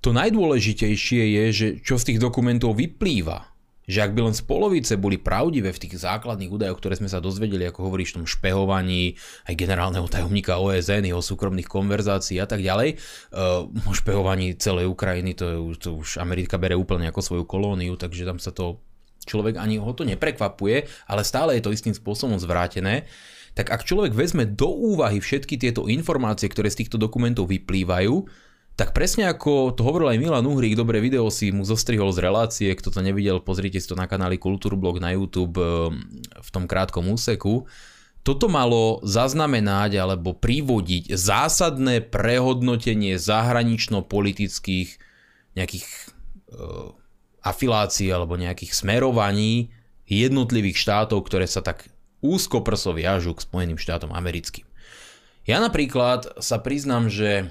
to najdôležitejšie je, že čo z tých dokumentov vyplýva že ak by len z polovice boli pravdivé v tých základných údajoch, ktoré sme sa dozvedeli, ako hovoríš v tom špehovaní aj generálneho tajomníka OSN, jeho súkromných konverzácií a tak ďalej, uh, o špehovaní celej Ukrajiny, to, je, to už Amerika bere úplne ako svoju kolóniu, takže tam sa to človek ani ho to neprekvapuje, ale stále je to istým spôsobom zvrátené. Tak ak človek vezme do úvahy všetky tieto informácie, ktoré z týchto dokumentov vyplývajú, tak presne ako to hovoril aj Milan Uhrík, dobré video si mu zostrihol z relácie, kto to nevidel, pozrite si to na kanáli Kultúrblog na YouTube ehm, v tom krátkom úseku. Toto malo zaznamenať alebo privodiť zásadné prehodnotenie zahranično-politických nejakých uh, afilácií alebo nejakých smerovaní jednotlivých štátov, ktoré sa tak úzko prso viažu k Spojeným štátom americkým. Ja napríklad sa priznám, že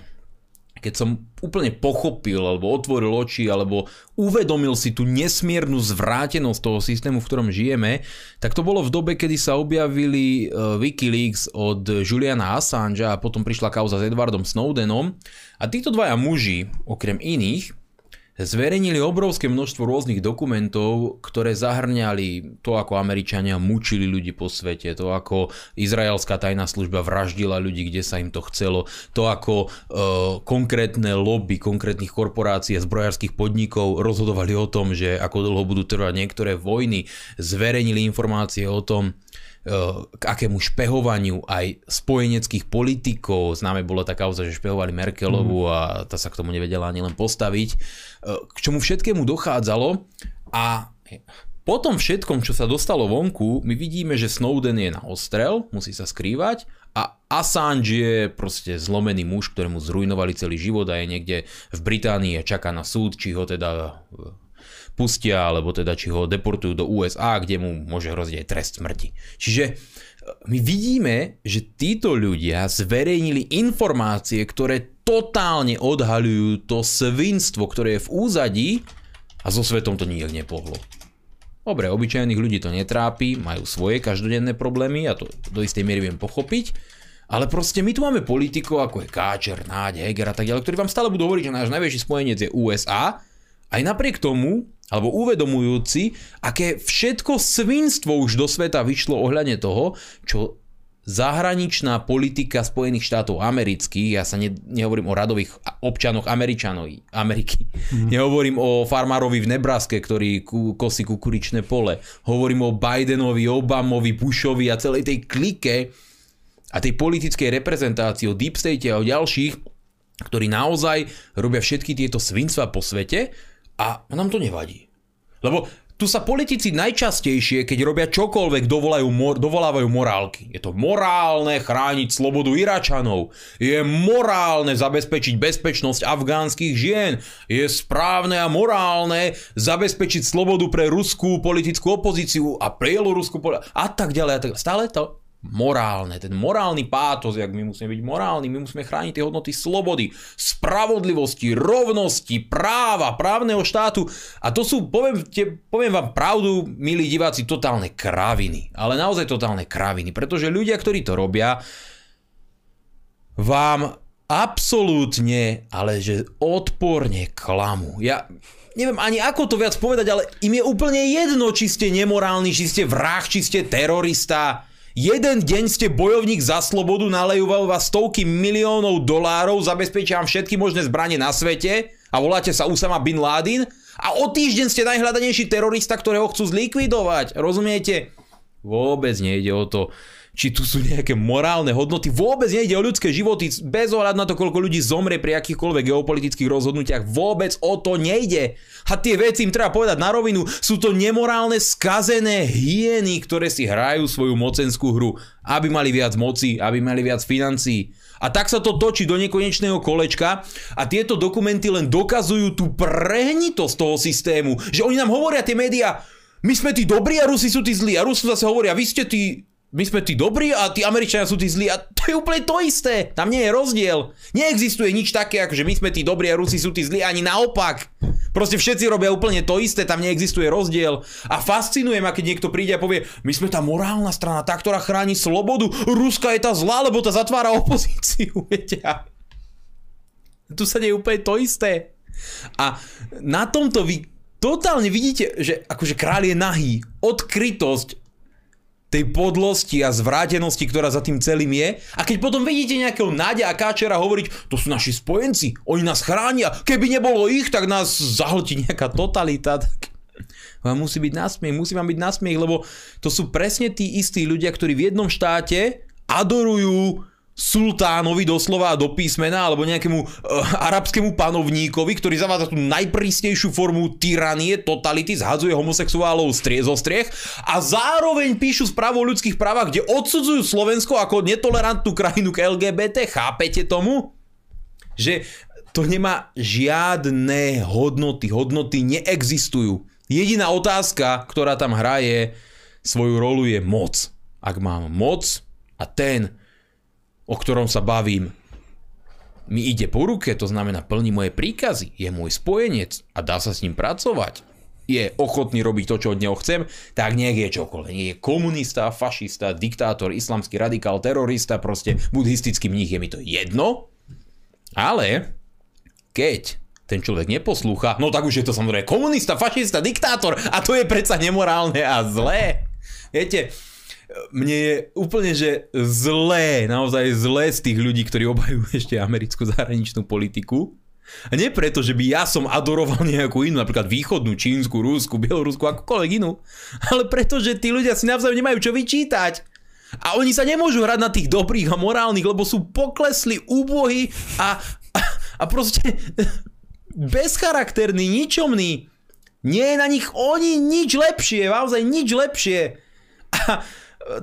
keď som úplne pochopil, alebo otvoril oči, alebo uvedomil si tú nesmiernu zvrátenosť toho systému, v ktorom žijeme, tak to bolo v dobe, kedy sa objavili uh, Wikileaks od Juliana Assange a potom prišla kauza s Edwardom Snowdenom. A títo dvaja muži, okrem iných, zverejnili obrovské množstvo rôznych dokumentov, ktoré zahrňali to, ako Američania mučili ľudí po svete, to, ako izraelská tajná služba vraždila ľudí, kde sa im to chcelo, to, ako e, konkrétne lobby konkrétnych korporácií a zbrojárskych podnikov rozhodovali o tom, že ako dlho budú trvať niektoré vojny, zverejnili informácie o tom, k akému špehovaniu aj spojeneckých politikov, známe bola tá kauza, že špehovali Merkelovu mm. a tá sa k tomu nevedela ani len postaviť, k čomu všetkému dochádzalo a po tom všetkom, čo sa dostalo vonku, my vidíme, že Snowden je na ostrel, musí sa skrývať a Assange je proste zlomený muž, ktorému zrujnovali celý život a je niekde v Británii a čaká na súd, či ho teda pustia, alebo teda či ho deportujú do USA, kde mu môže hroziť aj trest smrti. Čiže e, my vidíme, že títo ľudia zverejnili informácie, ktoré totálne odhaľujú to svinstvo, ktoré je v úzadí a so svetom to nijak nepohlo. Dobre, obyčajných ľudí to netrápi, majú svoje každodenné problémy a to do istej miery viem pochopiť. Ale proste my tu máme politikov ako je Káčer, Náď, Heger a tak ďalej, ktorí vám stále budú hovoriť, že náš najväčší spojenec je USA. Aj napriek tomu, alebo uvedomujúci, aké všetko svinstvo už do sveta vyšlo ohľadne toho, čo zahraničná politika Spojených štátov amerických, ja sa ne, nehovorím o radových občanoch Američanov, Ameriky, mm. nehovorím o farmárovi v Nebraske, ktorý ku, kosí kukuričné pole, hovorím o Bidenovi, Obamovi, Bushovi a celej tej klike a tej politickej reprezentácii, o Deep State a o ďalších, ktorí naozaj robia všetky tieto svinstva po svete a nám to nevadí. Lebo tu sa politici najčastejšie, keď robia čokoľvek, dovolajú, dovolávajú morálky. Je to morálne chrániť slobodu Iračanov. Je morálne zabezpečiť bezpečnosť afgánskych žien. Je správne a morálne zabezpečiť slobodu pre ruskú politickú opozíciu a prieloruskú politickú a tak ďalej. A tak ďalej. Stále to morálne, ten morálny pátos, jak my musíme byť morálni, my musíme chrániť tie hodnoty slobody, spravodlivosti, rovnosti, práva, právneho štátu. A to sú, poviem, te, poviem vám pravdu, milí diváci, totálne kraviny. Ale naozaj totálne kraviny, pretože ľudia, ktorí to robia, vám absolútne, ale že odporne klamu. Ja neviem ani ako to viac povedať, ale im je úplne jedno, či ste nemorálni, či ste vrah, či ste terorista Jeden deň ste bojovník za slobodu, nalejú vás stovky miliónov dolárov, zabezpečia vám všetky možné zbranie na svete a voláte sa Usama Bin Laden a o týždeň ste najhľadanejší terorista, ktorého chcú zlikvidovať. Rozumiete? Vôbec nejde o to či tu sú nejaké morálne hodnoty. Vôbec nejde o ľudské životy, bez ohľadu na to, koľko ľudí zomrie pri akýchkoľvek geopolitických rozhodnutiach. Vôbec o to nejde. A tie veci im treba povedať na rovinu. Sú to nemorálne, skazené hyeny, ktoré si hrajú svoju mocenskú hru, aby mali viac moci, aby mali viac financií. A tak sa to točí do nekonečného kolečka a tieto dokumenty len dokazujú tú prehnitosť toho systému. Že oni nám hovoria tie médiá, my sme tí dobrí a Rusi sú tí zlí. A Rusi zase hovoria, vy ste tí my sme tí dobrí a tí Američania sú tí zlí a to je úplne to isté. Tam nie je rozdiel. Neexistuje nič také, ako že my sme tí dobrí a Rusi sú tí zlí, ani naopak. Proste všetci robia úplne to isté, tam neexistuje rozdiel. A fascinuje ma, keď niekto príde a povie, my sme tá morálna strana, tá, ktorá chráni slobodu, Ruska je tá zlá, lebo tá zatvára opozíciu, viete. Tu sa nie je úplne to isté. A na tomto vy totálne vidíte, že akože kráľ je nahý. Odkrytosť tej podlosti a zvrátenosti, ktorá za tým celým je. A keď potom vidíte nejakého Nadia a Káčera hovoriť, to sú naši spojenci, oni nás chránia, keby nebolo ich, tak nás zahltí nejaká totalita. Tak vám musí byť nasmiech, musí vám byť nasmiech, lebo to sú presne tí istí ľudia, ktorí v jednom štáte adorujú sultánovi doslova do písmena alebo nejakému uh, arabskému panovníkovi, ktorý zavádza tú najprísnejšiu formu tyranie, totality, zhadzuje homosexuálov strie, zo striech a zároveň píšu správu o ľudských právach, kde odsudzujú Slovensko ako netolerantnú krajinu k LGBT. Chápete tomu? Že to nemá žiadne hodnoty. Hodnoty neexistujú. Jediná otázka, ktorá tam hraje svoju rolu je moc. Ak mám moc a ten o ktorom sa bavím, mi ide po ruke, to znamená plní moje príkazy, je môj spojenec a dá sa s ním pracovať, je ochotný robiť to, čo od neho chcem, tak nech je čokoľvek. Nie je komunista, fašista, diktátor, islamský radikál, terorista, proste buddhistický mních, je mi to jedno. Ale keď ten človek neposlúcha, no tak už je to samozrejme komunista, fašista, diktátor a to je predsa nemorálne a zlé. Viete, mne je úplne, že zlé, naozaj zlé z tých ľudí, ktorí obhajujú ešte americkú zahraničnú politiku. A nie preto, že by ja som adoroval nejakú inú, napríklad východnú, čínsku, rúsku, bielorusku, akokoľvek inú, ale preto, že tí ľudia si navzájom nemajú čo vyčítať. A oni sa nemôžu hrať na tých dobrých a morálnych, lebo sú poklesli, úbohy a, a, a proste bezcharakterní, ničomní. Nie je na nich oni nič lepšie, naozaj nič lepšie. A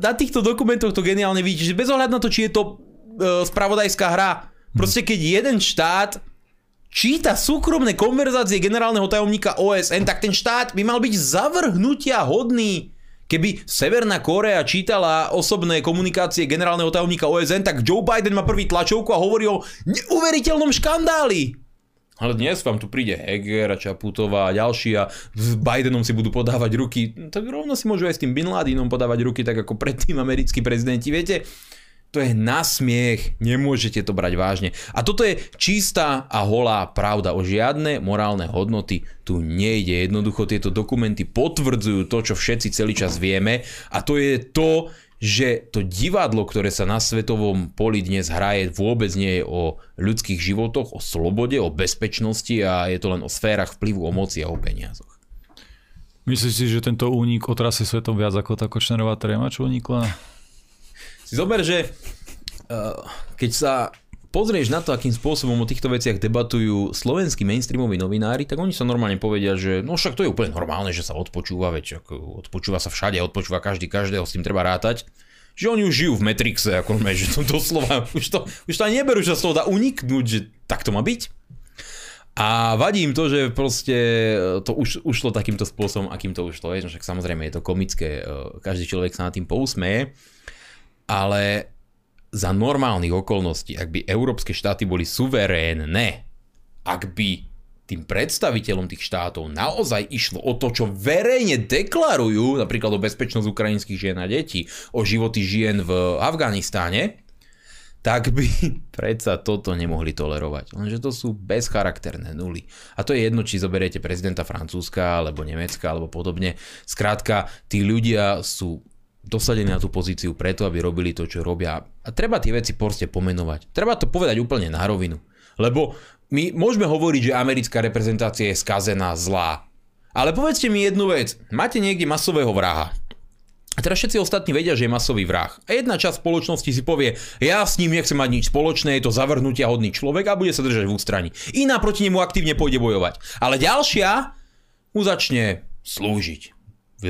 na týchto dokumentoch to geniálne vidíte, že bez ohľadu na to, či je to e, spravodajská hra, proste keď jeden štát číta súkromné konverzácie generálneho tajomníka OSN, tak ten štát by mal byť zavrhnutia hodný. Keby Severná Korea čítala osobné komunikácie generálneho tajomníka OSN, tak Joe Biden má prvý tlačovku a hovorí o neuveriteľnom škandáli. Ale dnes vám tu príde Heger a Čaputová a ďalší a s Bidenom si budú podávať ruky. Tak rovno si môžu aj s tým Bin Ladinom podávať ruky, tak ako predtým americkí prezidenti. Viete, to je nasmiech, nemôžete to brať vážne. A toto je čistá a holá pravda. O žiadne morálne hodnoty tu nejde. Jednoducho tieto dokumenty potvrdzujú to, čo všetci celý čas vieme a to je to, že to divadlo, ktoré sa na svetovom poli dnes hraje, vôbec nie je o ľudských životoch, o slobode, o bezpečnosti a je to len o sférach vplyvu, o moci a o peniazoch. Myslíš si, že tento únik otrasie svetom viac ako tá Kočnerová tréma, čo unikla? Si zober, že uh, keď sa pozrieš na to, akým spôsobom o týchto veciach debatujú slovenskí mainstreamoví novinári, tak oni sa normálne povedia, že no však to je úplne normálne, že sa odpočúva, veď odpočúva sa všade, odpočúva každý každého, s tým treba rátať. Že oni už žijú v Matrixe, ako sme, že to doslova, už to, už to ani neberú, že sa z toho dá uniknúť, že tak to má byť. A vadí im to, že proste to už, ušlo takýmto spôsobom, akým to už to je, no však samozrejme je to komické, každý človek sa na tým pousmeje, ale za normálnych okolností, ak by európske štáty boli suverénne, ak by tým predstaviteľom tých štátov naozaj išlo o to, čo verejne deklarujú, napríklad o bezpečnosť ukrajinských žien a detí, o životy žien v Afganistáne, tak by predsa toto nemohli tolerovať. Lenže to sú bezcharakterné nuly. A to je jedno, či zoberiete prezidenta Francúzska, alebo Nemecka, alebo podobne. Skrátka, tí ľudia sú dosadení na tú pozíciu preto, aby robili to, čo robia. A treba tie veci proste pomenovať. Treba to povedať úplne na rovinu. Lebo my môžeme hovoriť, že americká reprezentácia je skazená, zlá. Ale povedzte mi jednu vec. Máte niekde masového vraha. A teraz všetci ostatní vedia, že je masový vrah. A jedna časť spoločnosti si povie, ja s ním nechcem mať nič spoločné, je to zavrhnutia hodný človek a bude sa držať v ústraní. Iná proti nemu aktívne pôjde bojovať. Ale ďalšia mu začne slúžiť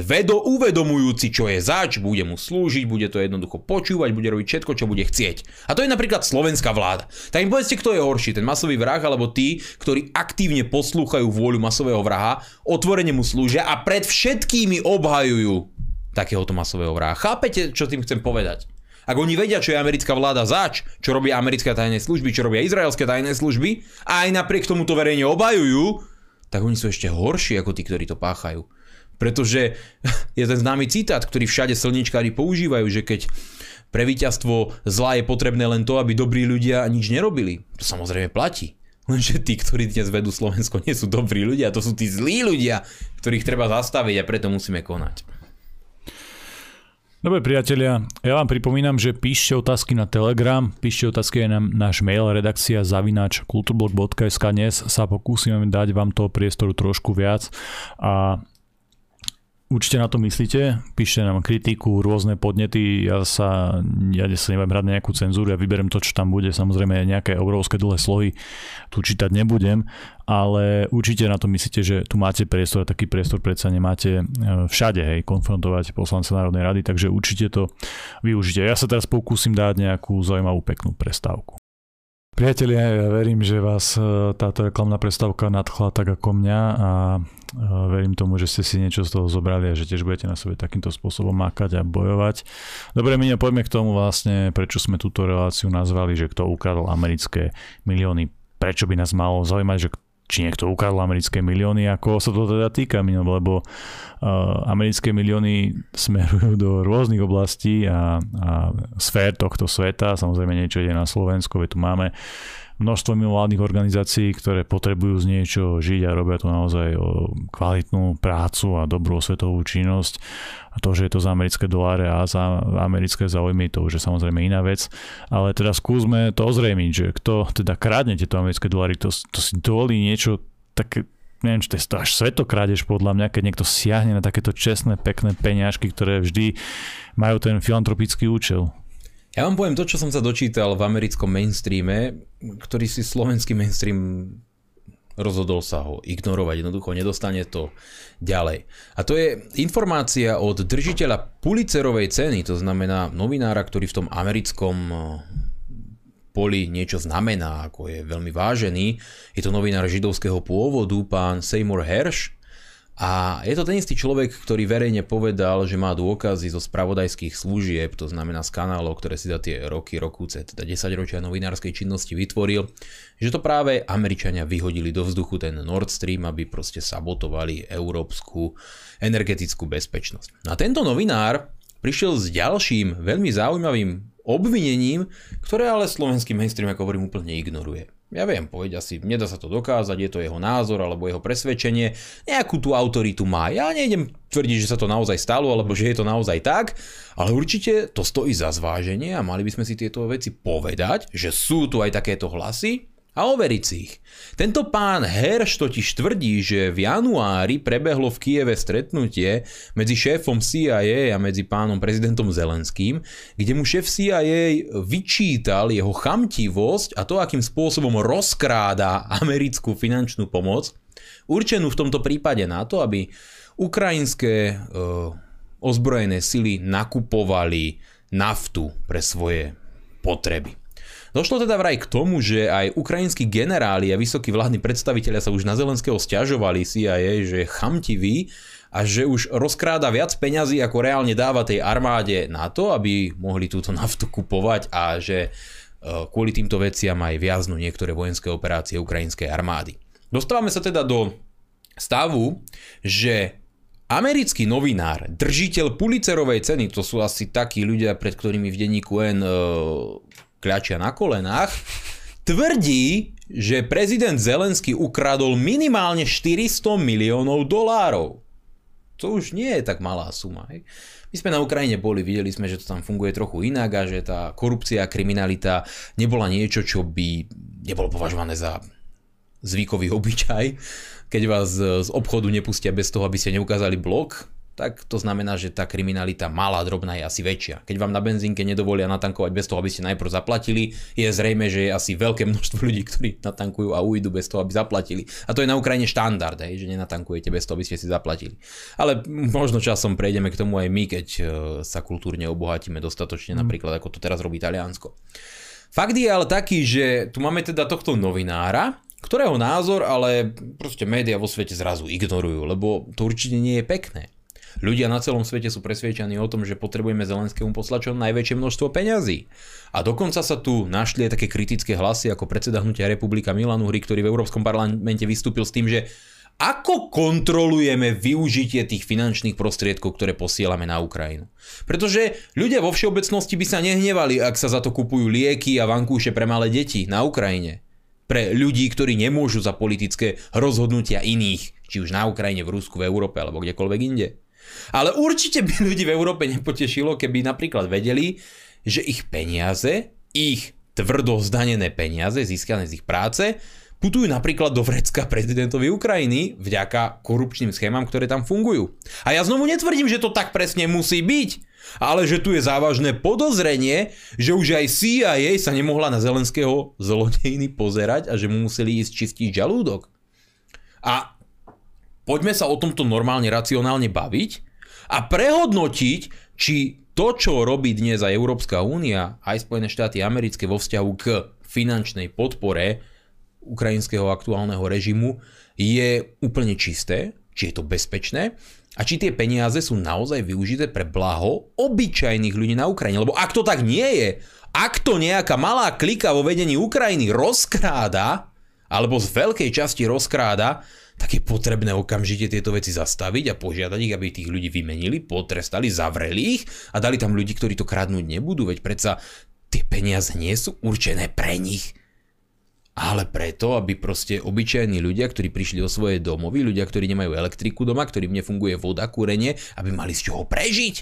vedo, uvedomujúci, čo je zač, bude mu slúžiť, bude to jednoducho počúvať, bude robiť všetko, čo bude chcieť. A to je napríklad slovenská vláda. Tak im povedzte, kto je horší, ten masový vrah alebo tí, ktorí aktívne poslúchajú vôľu masového vraha, otvorene mu slúžia a pred všetkými obhajujú takéhoto masového vraha. Chápete, čo tým chcem povedať? Ak oni vedia, čo je americká vláda zač, čo robia americké tajné služby, čo robia izraelské tajné služby, a aj napriek tomu to verejne obhajujú, tak oni sú ešte horší ako tí, ktorí to páchajú. Pretože je ten známy citát, ktorý všade slničkári používajú, že keď pre víťazstvo zla je potrebné len to, aby dobrí ľudia nič nerobili. To samozrejme platí. Lenže tí, ktorí dnes vedú Slovensko, nie sú dobrí ľudia, to sú tí zlí ľudia, ktorých treba zastaviť a preto musíme konať. Dobre priatelia, ja vám pripomínam, že píšte otázky na Telegram, píšte otázky aj na náš mail redakcia zavinač kulturblog.sk dnes sa pokúsime dať vám toho priestoru trošku viac a Určite na to myslíte, píšte nám kritiku, rôzne podnety, ja sa, ja sa neviem hrať nejakú cenzúru, ja vyberiem to, čo tam bude, samozrejme nejaké obrovské dlhé slohy tu čítať nebudem, ale určite na to myslíte, že tu máte priestor a taký priestor predsa nemáte e, všade, hej, konfrontovať poslanca Národnej rady, takže určite to využite. Ja sa teraz pokúsim dať nejakú zaujímavú peknú prestávku. Priatelia, ja verím, že vás e, táto reklamná prestávka nadchla tak ako mňa a e, verím tomu, že ste si niečo z toho zobrali a že tiež budete na sebe takýmto spôsobom makať a bojovať. Dobre, my poďme k tomu vlastne, prečo sme túto reláciu nazvali, že kto ukradol americké milióny. Prečo by nás malo zaujímať, že či niekto ukradol americké milióny, ako sa to teda týka, lebo uh, americké milióny smerujú do rôznych oblastí a, a sfér tohto sveta, samozrejme niečo ide na Slovensko, veď tu máme množstvo mimovládnych organizácií, ktoré potrebujú z niečo žiť a robia tu naozaj kvalitnú prácu a dobrú svetovú činnosť. A to, že je to za americké doláre a za americké záujmy, to už je samozrejme iná vec. Ale teda skúsme to ozrejmiť, že kto teda krádne tieto americké doláry, to, to si dovolí niečo také neviem, či to je až svetokrádež podľa mňa, keď niekto siahne na takéto čestné, pekné peňažky, ktoré vždy majú ten filantropický účel. Ja vám poviem to, čo som sa dočítal v americkom mainstreame, ktorý si slovenský mainstream rozhodol sa ho ignorovať, jednoducho nedostane to ďalej. A to je informácia od držiteľa Pulitzerovej ceny, to znamená novinára, ktorý v tom americkom eh, poli niečo znamená, ako je veľmi vážený. Je to novinár židovského pôvodu, pán Seymour Hersh. A je to ten istý človek, ktorý verejne povedal, že má dôkazy zo spravodajských služieb, to znamená z kanálov, ktoré si za tie roky, rokúce, teda 10 ročia novinárskej činnosti vytvoril, že to práve Američania vyhodili do vzduchu ten Nord Stream, aby proste sabotovali európsku energetickú bezpečnosť. A tento novinár prišiel s ďalším veľmi zaujímavým obvinením, ktoré ale slovenský mainstream, ako hovorím, úplne ignoruje. Ja viem, povedať asi, nedá sa to dokázať, je to jeho názor alebo jeho presvedčenie, nejakú tú autoritu má. Ja nejdem tvrdiť, že sa to naozaj stalo alebo že je to naozaj tak, ale určite to stojí za zváženie a mali by sme si tieto veci povedať, že sú tu aj takéto hlasy a overiť si ich. Tento pán Herš totiž tvrdí, že v januári prebehlo v Kieve stretnutie medzi šéfom CIA a medzi pánom prezidentom Zelenským, kde mu šéf CIA vyčítal jeho chamtivosť a to, akým spôsobom rozkráda americkú finančnú pomoc, určenú v tomto prípade na to, aby ukrajinské uh, ozbrojené sily nakupovali naftu pre svoje potreby. Došlo teda vraj k tomu, že aj ukrajinskí generáli a vysokí vládni predstavitelia sa už na Zelenského stiažovali CIA, že je chamtivý a že už rozkráda viac peňazí, ako reálne dáva tej armáde na to, aby mohli túto naftu kupovať a že e, kvôli týmto veciam aj viaznú niektoré vojenské operácie ukrajinskej armády. Dostávame sa teda do stavu, že americký novinár, držiteľ Pulitzerovej ceny, to sú asi takí ľudia, pred ktorými v denníku N e, kľačia na kolenách, tvrdí, že prezident Zelenský ukradol minimálne 400 miliónov dolárov. To už nie je tak malá suma. Hej. My sme na Ukrajine boli, videli sme, že to tam funguje trochu inak a že tá korupcia a kriminalita nebola niečo, čo by nebolo považované za zvykový obyčaj. Keď vás z obchodu nepustia bez toho, aby ste neukázali blok, tak to znamená, že tá kriminalita malá, drobná je asi väčšia. Keď vám na benzínke nedovolia natankovať bez toho, aby ste najprv zaplatili, je zrejme, že je asi veľké množstvo ľudí, ktorí natankujú a ujdu bez toho, aby zaplatili. A to je na Ukrajine štandard, hej, že nenatankujete bez toho, aby ste si zaplatili. Ale možno časom prejdeme k tomu aj my, keď e, sa kultúrne obohatíme dostatočne, mm. napríklad ako to teraz robí Taliansko. Fakt je ale taký, že tu máme teda tohto novinára, ktorého názor ale proste médiá vo svete zrazu ignorujú, lebo to určite nie je pekné. Ľudia na celom svete sú presvedčení o tom, že potrebujeme Zelenskému poslať čo najväčšie množstvo peňazí. A dokonca sa tu našli aj také kritické hlasy ako predseda hnutia Republika Milan Uhry, ktorý v Európskom parlamente vystúpil s tým, že ako kontrolujeme využitie tých finančných prostriedkov, ktoré posielame na Ukrajinu? Pretože ľudia vo všeobecnosti by sa nehnevali, ak sa za to kupujú lieky a vankúše pre malé deti na Ukrajine. Pre ľudí, ktorí nemôžu za politické rozhodnutia iných, či už na Ukrajine, v Rusku, v Európe alebo kdekoľvek inde. Ale určite by ľudí v Európe nepotešilo, keby napríklad vedeli, že ich peniaze, ich tvrdo zdanené peniaze, získané z ich práce, putujú napríklad do vrecka prezidentovi Ukrajiny vďaka korupčným schémam, ktoré tam fungujú. A ja znovu netvrdím, že to tak presne musí byť, ale že tu je závažné podozrenie, že už aj CIA sa nemohla na Zelenského zlodejiny pozerať a že mu museli ísť čistiť žalúdok. A poďme sa o tomto normálne, racionálne baviť a prehodnotiť, či to, čo robí dnes aj Európska únia, aj Spojené štáty americké vo vzťahu k finančnej podpore ukrajinského aktuálneho režimu, je úplne čisté, či je to bezpečné a či tie peniaze sú naozaj využité pre blaho obyčajných ľudí na Ukrajine. Lebo ak to tak nie je, ak to nejaká malá klika vo vedení Ukrajiny rozkráda, alebo z veľkej časti rozkráda, tak je potrebné okamžite tieto veci zastaviť a požiadať ich, aby tých ľudí vymenili, potrestali, zavreli ich a dali tam ľudí, ktorí to kradnúť nebudú, veď predsa tie peniaze nie sú určené pre nich, ale preto, aby proste obyčajní ľudia, ktorí prišli do svojej domovy, ľudia, ktorí nemajú elektriku doma, ktorým nefunguje voda, kúrenie, aby mali z čoho prežiť.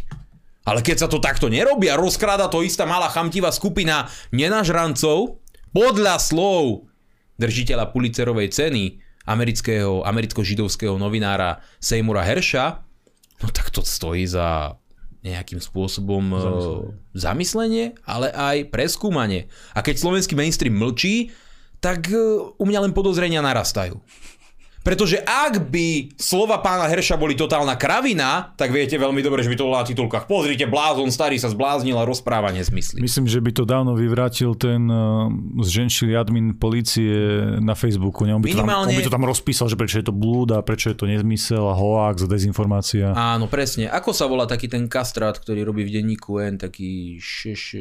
Ale keď sa to takto nerobí a rozkráda to istá malá chamtivá skupina nenažrancov, podľa slov držiteľa Pulitzerovej ceny, amerického, americko-židovského novinára Seymoura Hersha, no tak to stojí za nejakým spôsobom e, zamyslenie. zamyslenie, ale aj preskúmanie. A keď slovenský mainstream mlčí, tak e, u mňa len podozrenia narastajú. Pretože ak by slova pána Herša boli totálna kravina, tak viete veľmi dobre, že by to bolo na titulkách. Pozrite, blázon starý sa zbláznil a rozpráva nezmysly. Myslím, že by to dávno vyvrátil ten uh, zženšilý admin policie na Facebooku. Ne? On, by Minimálne... to tam, on by to tam rozpísal, že prečo je to blúd a prečo je to nezmysel a hoax a dezinformácia. Áno, presne. Ako sa volá taký ten kastrát, ktorý robí v denníku N, taký š, š,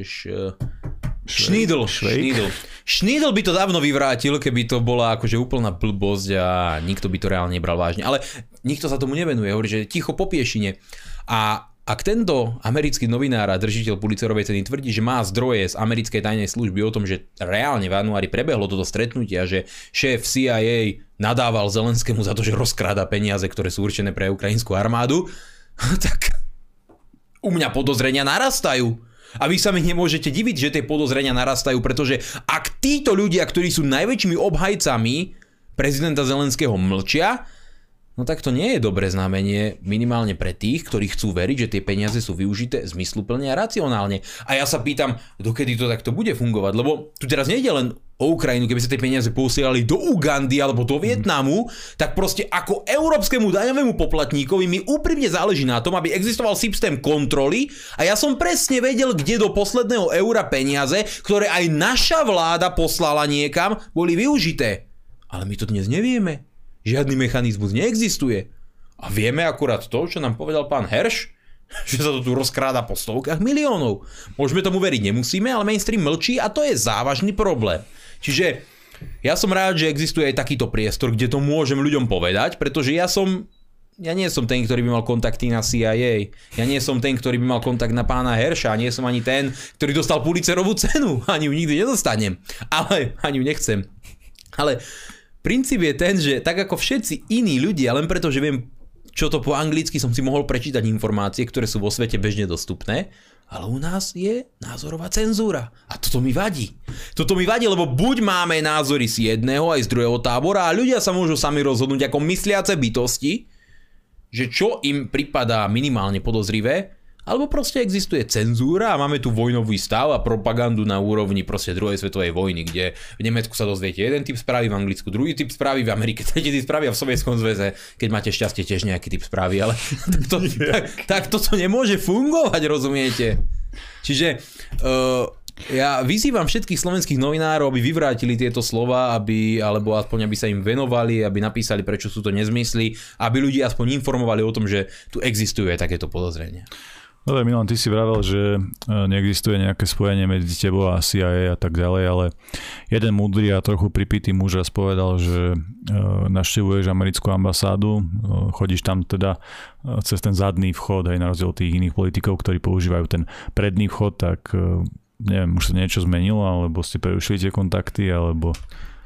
š, Schneidl, Schneidl. Schneidl by to dávno vyvrátil, keby to bola akože úplná blbosť a nikto by to reálne nebral vážne. Ale nikto sa tomu nevenuje, hovorí, že ticho po piešine. A ak tento americký novinár a držiteľ Pulitzerovej ceny tvrdí, že má zdroje z americkej tajnej služby o tom, že reálne v januári prebehlo toto stretnutie a že šéf CIA nadával Zelenskému za to, že rozkráda peniaze, ktoré sú určené pre ukrajinskú armádu, tak u mňa podozrenia narastajú. A vy sa mi nemôžete diviť, že tie podozrenia narastajú, pretože ak títo ľudia, ktorí sú najväčšími obhajcami prezidenta Zelenského mlčia, No tak to nie je dobré znamenie minimálne pre tých, ktorí chcú veriť, že tie peniaze sú využité zmysluplne a racionálne. A ja sa pýtam, dokedy to takto bude fungovať, lebo tu teraz nejde len o Ukrajinu, keby sa tie peniaze posielali do Ugandy alebo do Vietnamu, tak proste ako európskemu daňovému poplatníkovi mi úprimne záleží na tom, aby existoval systém kontroly a ja som presne vedel, kde do posledného eura peniaze, ktoré aj naša vláda poslala niekam, boli využité. Ale my to dnes nevieme. Žiadny mechanizmus neexistuje. A vieme akurát to, čo nám povedal pán Herš, že sa to tu rozkráda po stovkách miliónov. Môžeme tomu veriť, nemusíme, ale mainstream mlčí a to je závažný problém. Čiže ja som rád, že existuje aj takýto priestor, kde to môžem ľuďom povedať, pretože ja som ja nie som ten, ktorý by mal kontakty na CIA. Ja nie som ten, ktorý by mal kontakt na pána Herša. Nie som ani ten, ktorý dostal Pulitzerovú cenu. Ani ju nikdy nedostanem. Ale ani ju nechcem. Ale princíp je ten, že tak ako všetci iní ľudia, len preto, že viem, čo to po anglicky som si mohol prečítať informácie, ktoré sú vo svete bežne dostupné, ale u nás je názorová cenzúra. A toto mi vadí. Toto mi vadí, lebo buď máme názory z jedného aj z druhého tábora a ľudia sa môžu sami rozhodnúť ako mysliace bytosti, že čo im pripadá minimálne podozrivé, alebo proste existuje cenzúra a máme tu vojnový stav a propagandu na úrovni proste druhej svetovej vojny, kde v Nemecku sa dozviete jeden typ správy, v Anglicku druhý typ správy, v Amerike tretí typ správy a v Sovietskom zväze, keď máte šťastie, tiež nejaký typ správy, ale tak, to, tak, tak toto nemôže fungovať, rozumiete? Čiže uh, ja vyzývam všetkých slovenských novinárov, aby vyvrátili tieto slova, aby, alebo aspoň aby sa im venovali, aby napísali, prečo sú to nezmysly, aby ľudí aspoň informovali o tom, že tu existuje takéto podozrenie. Dobre, Milan, ty si vravel, že e, neexistuje nejaké spojenie medzi tebou a CIA a tak ďalej, ale jeden múdry a trochu pripitý muž raz povedal, že e, naštevuješ americkú ambasádu, e, chodíš tam teda cez ten zadný vchod, aj na rozdiel tých iných politikov, ktorí používajú ten predný vchod, tak neviem, už sa niečo zmenilo, alebo ste prerušili tie kontakty, alebo...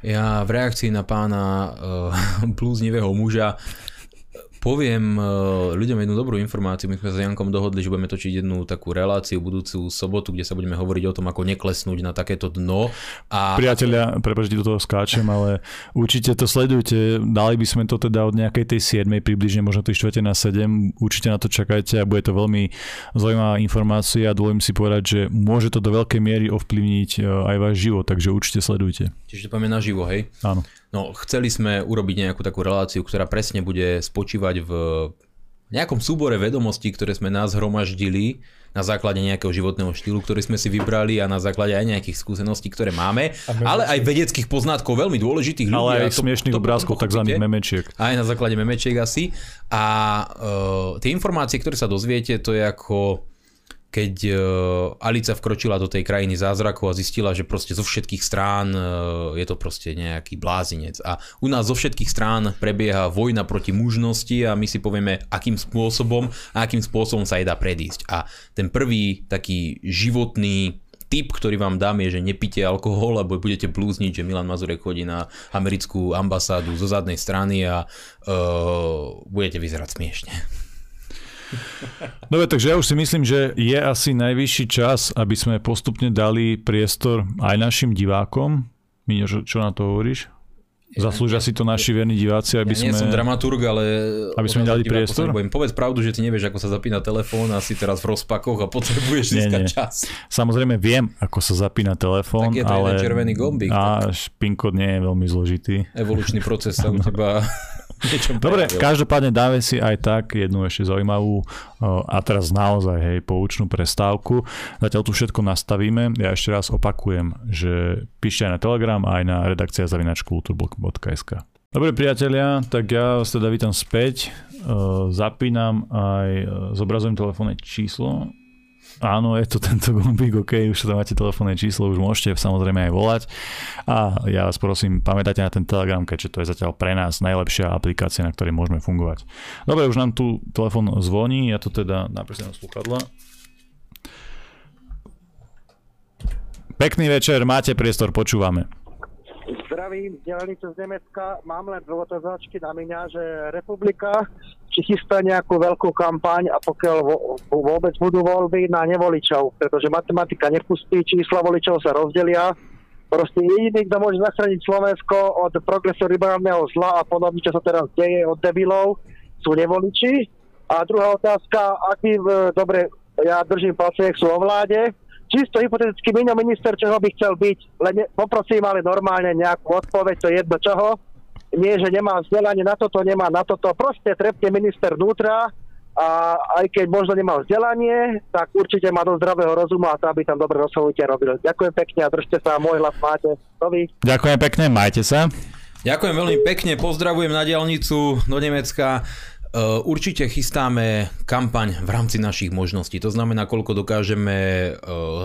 Ja v reakcii na pána uh, blúznivého muža poviem eh, ľuďom jednu dobrú informáciu. My sme sa s Jankom dohodli, že budeme točiť jednu takú reláciu budúcu sobotu, kde sa budeme hovoriť o tom, ako neklesnúť na takéto dno. A... Priatelia, prepáčte, do toho skáčem, ale určite to sledujte. Dali by sme to teda od nejakej tej 7. približne, možno tej 4. na 7. Určite na to čakajte a bude to veľmi zaujímavá informácia a dovolím si povedať, že môže to do veľkej miery ovplyvniť eh, aj váš život, takže určite sledujte. Čiže to poďme na živo, hej? Áno. No, chceli sme urobiť nejakú takú reláciu, ktorá presne bude spočívať v nejakom súbore vedomostí, ktoré sme nás hromaždili na základe nejakého životného štýlu, ktorý sme si vybrali a na základe aj nejakých skúseností, ktoré máme, ale aj vedeckých poznatkov veľmi dôležitých ľudí. Ale aj to, smiešných obrázkov, tzv. memečiek. Aj na základe memečiek asi. A uh, tie informácie, ktoré sa dozviete, to je ako keď uh, Alica vkročila do tej krajiny zázrakov a zistila, že proste zo všetkých strán uh, je to proste nejaký blázinec. A u nás zo všetkých strán prebieha vojna proti mužnosti a my si povieme, akým spôsobom a akým spôsobom sa jej dá predísť. A ten prvý taký životný tip, ktorý vám dám je, že nepite alkohol, alebo budete blúzniť, že Milan Mazurek chodí na americkú ambasádu zo zadnej strany a uh, budete vyzerať smiešne. Dobre, takže ja už si myslím, že je asi najvyšší čas, aby sme postupne dali priestor aj našim divákom. Miňo, čo na to hovoríš? Zaslúžia si to naši verní diváci, aby ja sme... nie som dramaturg, ale... Aby sme dali priestor? Poviem, povedz pravdu, že ty nevieš, ako sa zapína telefón a si teraz v rozpakoch a potrebuješ získať nie, nie. čas. Samozrejme viem, ako sa zapína telefón, tak je to ale... červený gombík. A tak... PIN kód nie je veľmi zložitý. Evolučný proces sa u teba Dobre, každopádne dáme si aj tak jednu ešte zaujímavú a teraz naozaj hej, poučnú prestávku. Zatiaľ tu všetko nastavíme. Ja ešte raz opakujem, že píšte aj na Telegram, aj na redakcia zavinačkulturblog.sk. Dobre priatelia, tak ja vás teda vítam späť. Zapínam aj, zobrazujem telefónne číslo Áno, je to tento gombík, OK, už tam máte telefónne číslo, už môžete samozrejme aj volať. A ja vás prosím, pamätajte na ten Telegram, keďže to je zatiaľ pre nás najlepšia aplikácia, na ktorej môžeme fungovať. Dobre, už nám tu telefón zvoní, ja to teda napríklad slúchadla. Pekný večer, máte priestor, počúvame. Zdravím, dielnicu z Nemecka. Mám len dve otázočky na mňa, že republika či chystá nejakú veľkú kampaň a pokiaľ vôbec budú voľby na nevoličov, pretože matematika nepustí, čísla voličov sa rozdelia. Proste jediný, kto môže zachrániť Slovensko od progresu liberálneho zla a podobne, čo sa teraz deje od debilov, sú nevoliči. A druhá otázka, aký, dobre, ja držím palce, sú o vláde, čisto hypoteticky Miňo minister, čoho by chcel byť, len poprosím ale normálne nejakú odpoveď, to je jedno čoho, nie, že nemá vzdelanie na toto, nemá na toto. Proste trepne minister vnútra a aj keď možno nemá vzdelanie, tak určite má do zdravého rozumu a to, aby tam dobre rozhodnutie robil. Ďakujem pekne a držte sa, môj hlas máte. Dovi. Ďakujem pekne, majte sa. Ďakujem veľmi pekne, pozdravujem na diálnicu do Nemecka. Eh, určite chystáme kampaň v rámci našich možností. To znamená, koľko dokážeme eh,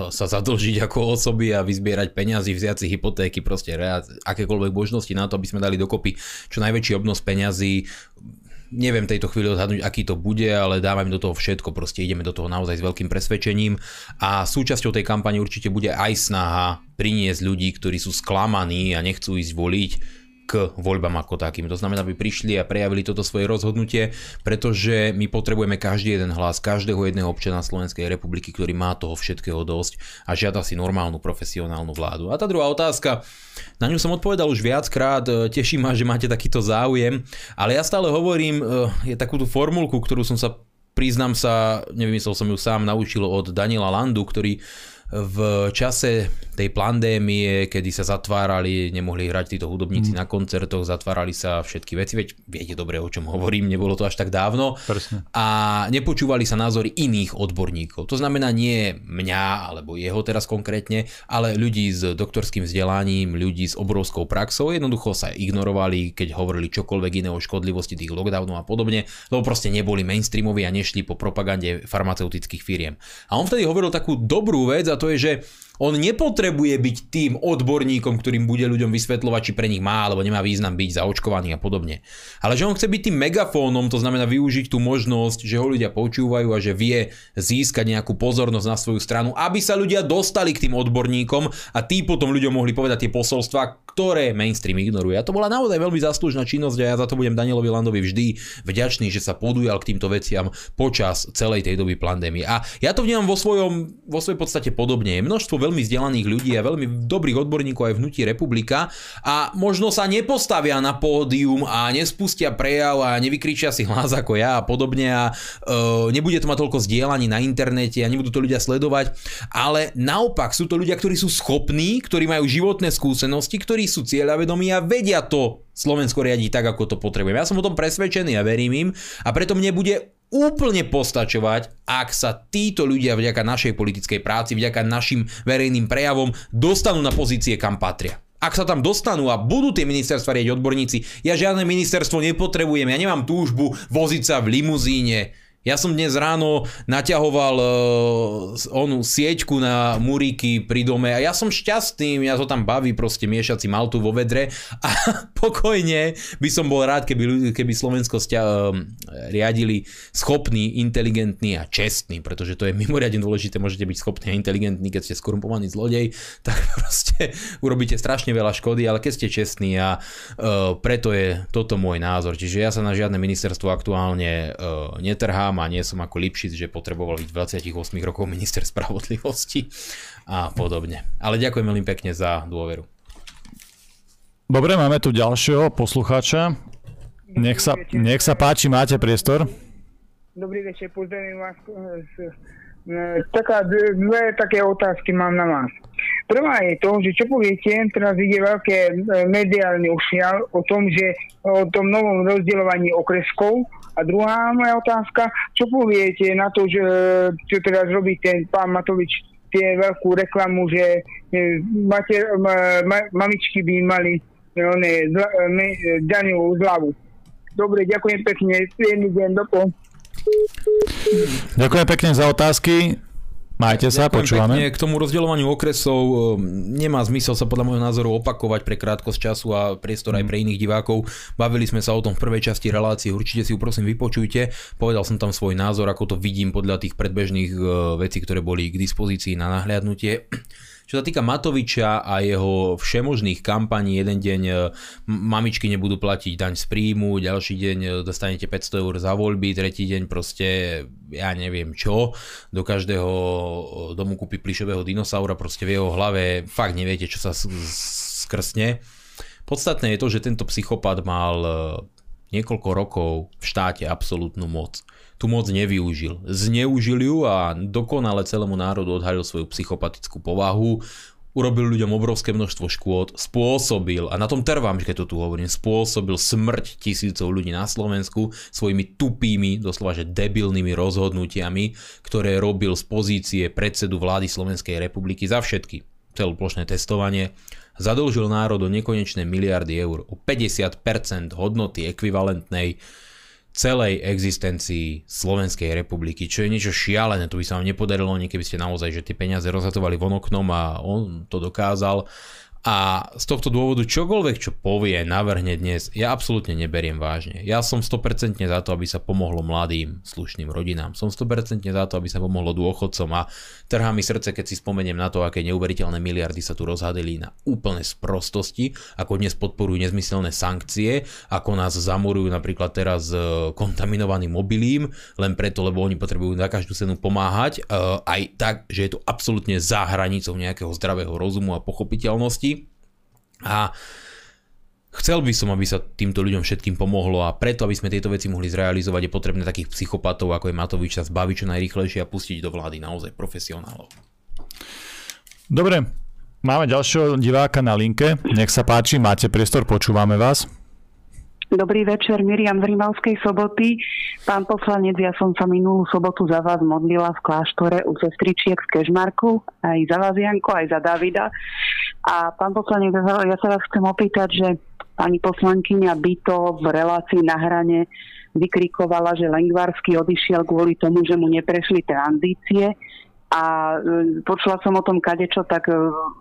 sa zadlžiť ako osoby a vyzbierať peniazy, vziať si hypotéky, proste akékoľvek možnosti na to, aby sme dali dokopy čo najväčší obnos peňazí. Neviem tejto chvíli odhadnúť, aký to bude, ale dávame do toho všetko, proste ideme do toho naozaj s veľkým presvedčením a súčasťou tej kampane určite bude aj snaha priniesť ľudí, ktorí sú sklamaní a nechcú ísť voliť, k voľbám ako takým. To znamená, aby prišli a prejavili toto svoje rozhodnutie, pretože my potrebujeme každý jeden hlas, každého jedného občana Slovenskej republiky, ktorý má toho všetkého dosť a žiada si normálnu profesionálnu vládu. A tá druhá otázka, na ňu som odpovedal už viackrát, teší ma, že máte takýto záujem, ale ja stále hovorím, e, je takúto formulku, ktorú som sa priznám sa, nevymyslel som ju sám, naučil od Daniela Landu, ktorý v čase tej pandémie, kedy sa zatvárali, nemohli hrať títo hudobníci mm. na koncertoch, zatvárali sa všetky veci, veď viete dobre, o čom hovorím, nebolo to až tak dávno. Presne. A nepočúvali sa názory iných odborníkov. To znamená nie mňa, alebo jeho teraz konkrétne, ale ľudí s doktorským vzdelaním, ľudí s obrovskou praxou, jednoducho sa ignorovali, keď hovorili čokoľvek iné o škodlivosti tých lockdownov a podobne, lebo proste neboli mainstreamoví a nešli po propagande farmaceutických firiem. A on vtedy hovoril takú dobrú vec a to je, že on nepotrebuje byť tým odborníkom, ktorým bude ľuďom vysvetľovať, či pre nich má alebo nemá význam byť zaočkovaný a podobne. Ale že on chce byť tým megafónom, to znamená využiť tú možnosť, že ho ľudia počúvajú a že vie získať nejakú pozornosť na svoju stranu, aby sa ľudia dostali k tým odborníkom a tí potom ľuďom mohli povedať tie posolstva, ktoré mainstream ignoruje. A to bola naozaj veľmi zaslúžna činnosť a ja za to budem Danielovi Landovi vždy vďačný, že sa podujal k týmto veciam počas celej tej doby pandémie. A ja to vnímam vo, svojom, vo svojej podstate podobne. Je množstvo veľmi vzdelaných ľudí a veľmi dobrých odborníkov aj v hnutí republika a možno sa nepostavia na pódium a nespustia prejav a nevykričia si hlas ako ja a podobne a e, nebude to mať toľko zdieľaní na internete a nebudú to ľudia sledovať, ale naopak sú to ľudia, ktorí sú schopní, ktorí majú životné skúsenosti, ktorí sú cieľavedomí a vedia to Slovensko riadiť tak, ako to potrebujeme. Ja som o tom presvedčený a verím im a preto mne bude úplne postačovať, ak sa títo ľudia vďaka našej politickej práci, vďaka našim verejným prejavom dostanú na pozície, kam patria. Ak sa tam dostanú a budú tie ministerstva riadiť odborníci, ja žiadne ministerstvo nepotrebujem, ja nemám túžbu voziť sa v limuzíne, ja som dnes ráno naťahoval uh, onú sieťku na muríky pri dome a ja som šťastný, ja to tam baví proste miešať si maltu vo vedre a pokojne by som bol rád, keby, keby Slovensko stia, uh, riadili schopný, inteligentný a čestný, pretože to je mimoriadne dôležité, môžete byť schopný a inteligentný, keď ste skorumpovaný zlodej, tak proste urobíte strašne veľa škody, ale keď ste čestní a uh, preto je toto môj názor. Čiže ja sa na žiadne ministerstvo aktuálne uh, netrhám, sám a nie som ako Lipšic, že potreboval byť 28 rokov minister spravodlivosti a podobne. Ale ďakujem veľmi pekne za dôveru. Dobre, máme tu ďalšieho poslucháča. Nech sa, nech sa páči, máte priestor. Dobrý večer, pozdravím vás. E, taká, dve také otázky mám na vás. Prvá je to, že čo poviete, teraz ide veľké e, mediálny ušial o tom, že o tom novom rozdeľovaní okreskov. A druhá moja otázka, čo poviete na to, že čo teraz robí ten pán Matovič tie veľkú reklamu, že mater, ma, ma, mamičky by mali one, zla, me, daňovú zľavu. Dobre, ďakujem pekne, príjemný deň, dopo. Ďakujem pekne za otázky. Majte sa, Ďakujem počúvame. Pekne. K tomu rozdeľovaniu okresov e, nemá zmysel sa podľa môjho názoru opakovať pre krátkosť času a priestor aj pre iných divákov. Bavili sme sa o tom v prvej časti relácie, určite si ju prosím vypočujte. Povedal som tam svoj názor, ako to vidím podľa tých predbežných e, vecí, ktoré boli k dispozícii na nahliadnutie. Čo sa týka Matoviča a jeho všemožných kampaní, jeden deň e, mamičky nebudú platiť daň z príjmu, ďalší deň e, dostanete 500 eur za voľby, tretí deň proste ja neviem čo, do každého e, domu kúpi plišového dinosaura, proste v jeho hlave fakt neviete, čo sa skrsne. Podstatné je to, že tento psychopat mal niekoľko rokov v štáte absolútnu moc tú moc nevyužil. Zneužil ju a dokonale celému národu odhalil svoju psychopatickú povahu, urobil ľuďom obrovské množstvo škôd, spôsobil, a na tom trvám, keď to tu hovorím, spôsobil smrť tisícov ľudí na Slovensku svojimi tupými, doslova že debilnými rozhodnutiami, ktoré robil z pozície predsedu vlády Slovenskej republiky za všetky celoplošné testovanie, zadlžil národ o nekonečné miliardy eur, o 50% hodnoty ekvivalentnej celej existencii Slovenskej republiky, čo je niečo šialené, to by sa vám nepodarilo, keby ste naozaj, že tie peniaze rozhatovali von oknom a on to dokázal. A z tohto dôvodu čokoľvek, čo povie, navrhne dnes, ja absolútne neberiem vážne. Ja som 100% za to, aby sa pomohlo mladým, slušným rodinám. Som 100% za to, aby sa pomohlo dôchodcom a trhá mi srdce, keď si spomeniem na to, aké neuveriteľné miliardy sa tu rozhadili na úplné sprostosti, ako dnes podporujú nezmyselné sankcie, ako nás zamurujú napríklad teraz e, kontaminovaným mobilím, len preto, lebo oni potrebujú na každú cenu pomáhať, e, aj tak, že je to absolútne za hranicou nejakého zdravého rozumu a pochopiteľnosti a chcel by som, aby sa týmto ľuďom všetkým pomohlo a preto, aby sme tieto veci mohli zrealizovať, je potrebné takých psychopatov, ako je Matovič, sa zbaviť čo najrychlejšie a pustiť do vlády naozaj profesionálov. Dobre, máme ďalšieho diváka na linke. Nech sa páči, máte priestor, počúvame vás. Dobrý večer, Miriam z Rimavskej soboty. Pán poslanec, ja som sa minulú sobotu za vás modlila v kláštore u sestričiek v Kežmarku, aj za vás, Janko, aj za Davida. A pán poslanec, ja sa vás chcem opýtať, že pani poslankyňa Byto v relácii na hrane vykrikovala, že Lengvarsky odišiel kvôli tomu, že mu neprešli tranzície. A e, počula som o tom kadečo, tak e,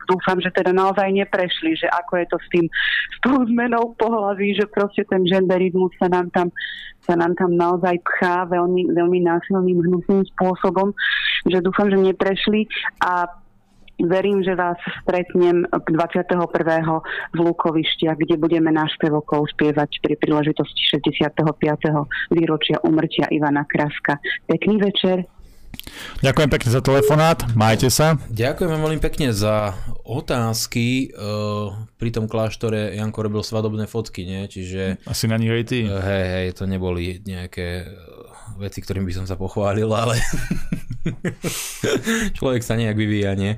dúfam, že teda naozaj neprešli, že ako je to s tým, s tou zmenou pohlaví, že proste ten genderizmus sa nám tam sa nám tam naozaj pchá veľmi, veľmi násilným, hnusným spôsobom, že dúfam, že neprešli. A verím, že vás stretnem 21. v Lukovištiach, kde budeme náš spevokov spievať pri príležitosti 65. výročia umrtia Ivana Kraska. Pekný večer. Ďakujem pekne za telefonát, majte sa. Ďakujem veľmi pekne za otázky. Eh, pri tom kláštore Janko robil svadobné fotky, nie? Čiže... Asi na nich aj ty. Eh, hej, hej, to neboli nejaké eh, veci, ktorým by som sa pochválil, ale človek sa nejak vyvíja, nie?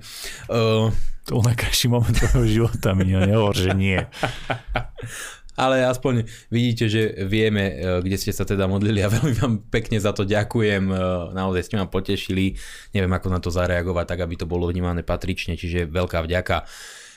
To bol najkrajší moment tvojho života, mi nehovor, že nie. Ale aspoň vidíte, že vieme, e, kde ste sa teda modlili a veľmi vám pekne za to ďakujem. E, naozaj ste ma potešili. Neviem, ako na to zareagovať, tak aby to bolo vnímané patrične, čiže veľká vďaka.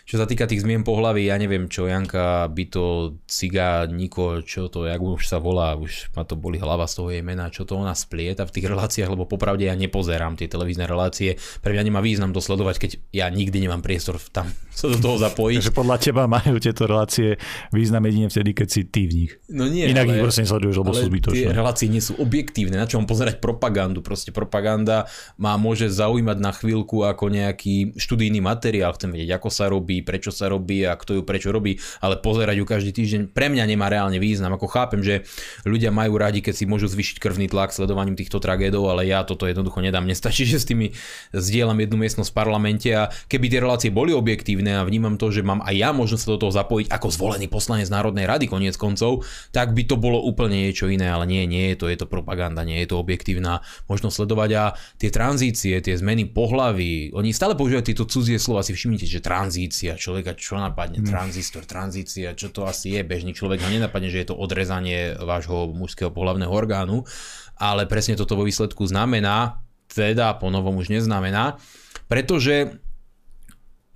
Čo sa týka tých zmien pohlavy, ja neviem čo, Janka, Byto, Ciga, Niko, čo to, jak už sa volá, už ma to boli hlava z toho jej mena, čo to ona splieta v tých reláciách, lebo popravde ja nepozerám tie televízne relácie, pre mňa nemá význam to sledovať, keď ja nikdy nemám priestor tam sa do toho zapojiť. Takže podľa teba majú tieto relácie význam jedine vtedy, keď si ty v nich. No nie, Inak ale, ich proste nesleduješ, lebo sú zbytočné. Tie relácie nie sú objektívne, na čo mám pozerať propagandu, proste propaganda má môže zaujímať na chvíľku ako nejaký študijný materiál, chcem vedieť, ako sa robí, robí, prečo sa robí a kto ju prečo robí, ale pozerať ju každý týždeň pre mňa nemá reálne význam. Ako chápem, že ľudia majú radi, keď si môžu zvýšiť krvný tlak sledovaním týchto tragédov, ale ja toto jednoducho nedám. Nestačí, že s tými zdieľam jednu miestnosť v parlamente a keby tie relácie boli objektívne a vnímam to, že mám aj ja možnosť sa do toho zapojiť ako zvolený poslanec Národnej rady koniec koncov, tak by to bolo úplne niečo iné, ale nie, nie je to, je to propaganda, nie je to objektívna možnosť sledovať a tie tranzície, tie zmeny pohlavy, oni stále používajú tieto cudzie slova, si všimnite, že tranzícia, človeka čo napadne, mm. tranzistor, tranzícia, čo to asi je, bežný človek ho nenapadne, že je to odrezanie vášho mužského pohlavného orgánu, ale presne toto vo výsledku znamená, teda po novom už neznamená, pretože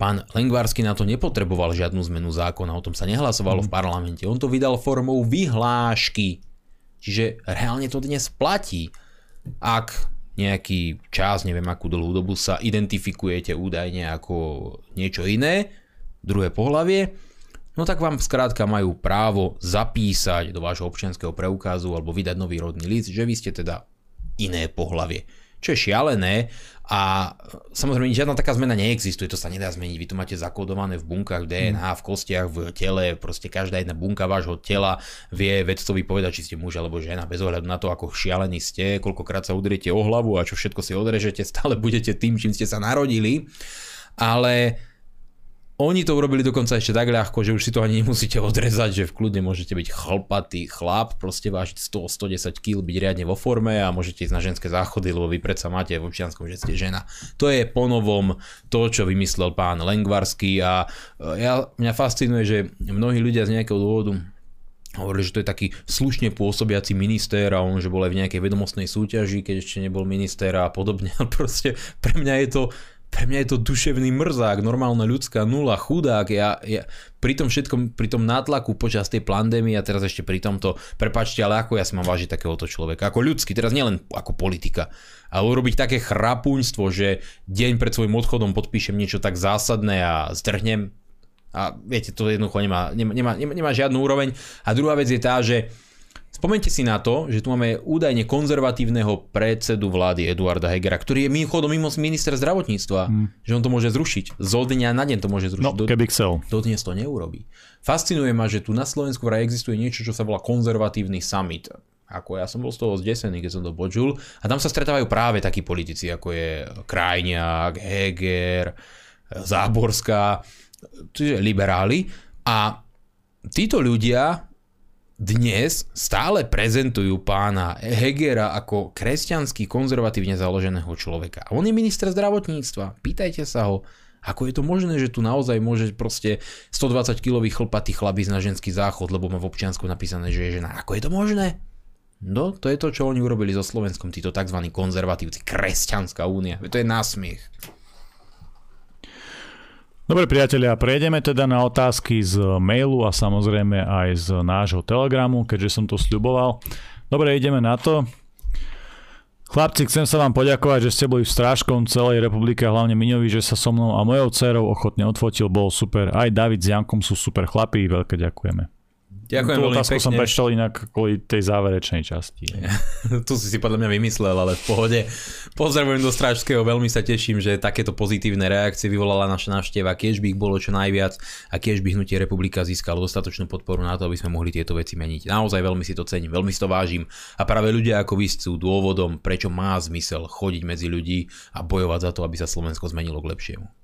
Pán Lengvarsky na to nepotreboval žiadnu zmenu zákona, o tom sa nehlasovalo v mhm. parlamente. On to vydal formou vyhlášky. Čiže reálne to dnes platí. Ak nejaký čas, neviem akú dlhú dobu sa identifikujete údajne ako niečo iné, druhé pohlavie, no tak vám skrátka majú právo zapísať do vášho občianského preukazu alebo vydať nový rodný list, že vy ste teda iné pohlavie. Čo je šialené a samozrejme žiadna taká zmena neexistuje, to sa nedá zmeniť, vy to máte zakodované v bunkách DNA, mm. v kostiach, v tele, proste každá jedna bunka vášho tela vie vedcovi povedať, či ste muž alebo žena, bez ohľadu na to, ako šialení ste, koľkokrát sa udriete o hlavu a čo všetko si odrežete, stále budete tým, čím ste sa narodili, ale oni to urobili dokonca ešte tak ľahko, že už si to ani nemusíte odrezať, že v kľudne môžete byť chlpatý chlap, proste vážiť 100-110 kg, byť riadne vo forme a môžete ísť na ženské záchody, lebo vy predsa máte v občianskom, že ste žena. To je ponovom to, čo vymyslel pán Lengvarský a e, ja, mňa fascinuje, že mnohí ľudia z nejakého dôvodu hovorili, že to je taký slušne pôsobiaci minister a on, že bol aj v nejakej vedomostnej súťaži, keď ešte nebol minister a podobne. Proste pre mňa je to pre mňa je to duševný mrzák, normálna ľudská nula, chudák. Ja, ja pri tom všetkom, pri tom nátlaku počas tej pandémie a teraz ešte pri tomto, prepačte, ale ako ja si mám vážiť takéhoto človeka, ako ľudský, teraz nielen ako politika, ale urobiť také chrapuňstvo, že deň pred svojim odchodom podpíšem niečo tak zásadné a zdrhnem a viete, to jednoducho nemá, nemá, nemá, nemá žiadnu úroveň. A druhá vec je tá, že Spomente si na to, že tu máme údajne konzervatívneho predsedu vlády Eduarda Hegera, ktorý je mimochodom mimo minister zdravotníctva, hmm. že on to môže zrušiť. Zo dňa na deň to môže zrušiť. No, keby chcel. Dodnes to neurobí. Fascinuje ma, že tu na Slovensku vraj existuje niečo, čo sa volá konzervatívny summit. Ako ja som bol z toho zdesený, keď som to počul. A tam sa stretávajú práve takí politici, ako je Krajniak, Heger, Záborská, čiže liberáli. A títo ľudia dnes stále prezentujú pána Hegera ako kresťanský konzervatívne založeného človeka. On je minister zdravotníctva. Pýtajte sa ho, ako je to možné, že tu naozaj môže proste 120 kilový chlpatý chlap na ženský záchod, lebo má v občiansku napísané, že je žena. Ako je to možné? No, to je to, čo oni urobili so Slovenskom, títo tzv. konzervatívci, kresťanská únia. To je násmiech. Dobre priatelia, prejdeme teda na otázky z mailu a samozrejme aj z nášho telegramu, keďže som to sľuboval. Dobre, ideme na to. Chlapci, chcem sa vám poďakovať, že ste boli strážkom celej republike a hlavne Miňovi, že sa so mnou a mojou dcerou ochotne odfotil, bol super. Aj David s Jankom sú super chlapí, veľké ďakujeme. Ďakujem Tú otázku pekne. som prečítal inak kvôli tej záverečnej časti. tu si si podľa mňa vymyslel, ale v pohode. Pozdravujem do Strážského, veľmi sa teším, že takéto pozitívne reakcie vyvolala naša návšteva, keď by ich bolo čo najviac a keď by hnutie republika získalo dostatočnú podporu na to, aby sme mohli tieto veci meniť. Naozaj veľmi si to cením, veľmi si to vážim a práve ľudia ako vy sú dôvodom, prečo má zmysel chodiť medzi ľudí a bojovať za to, aby sa Slovensko zmenilo k lepšiemu.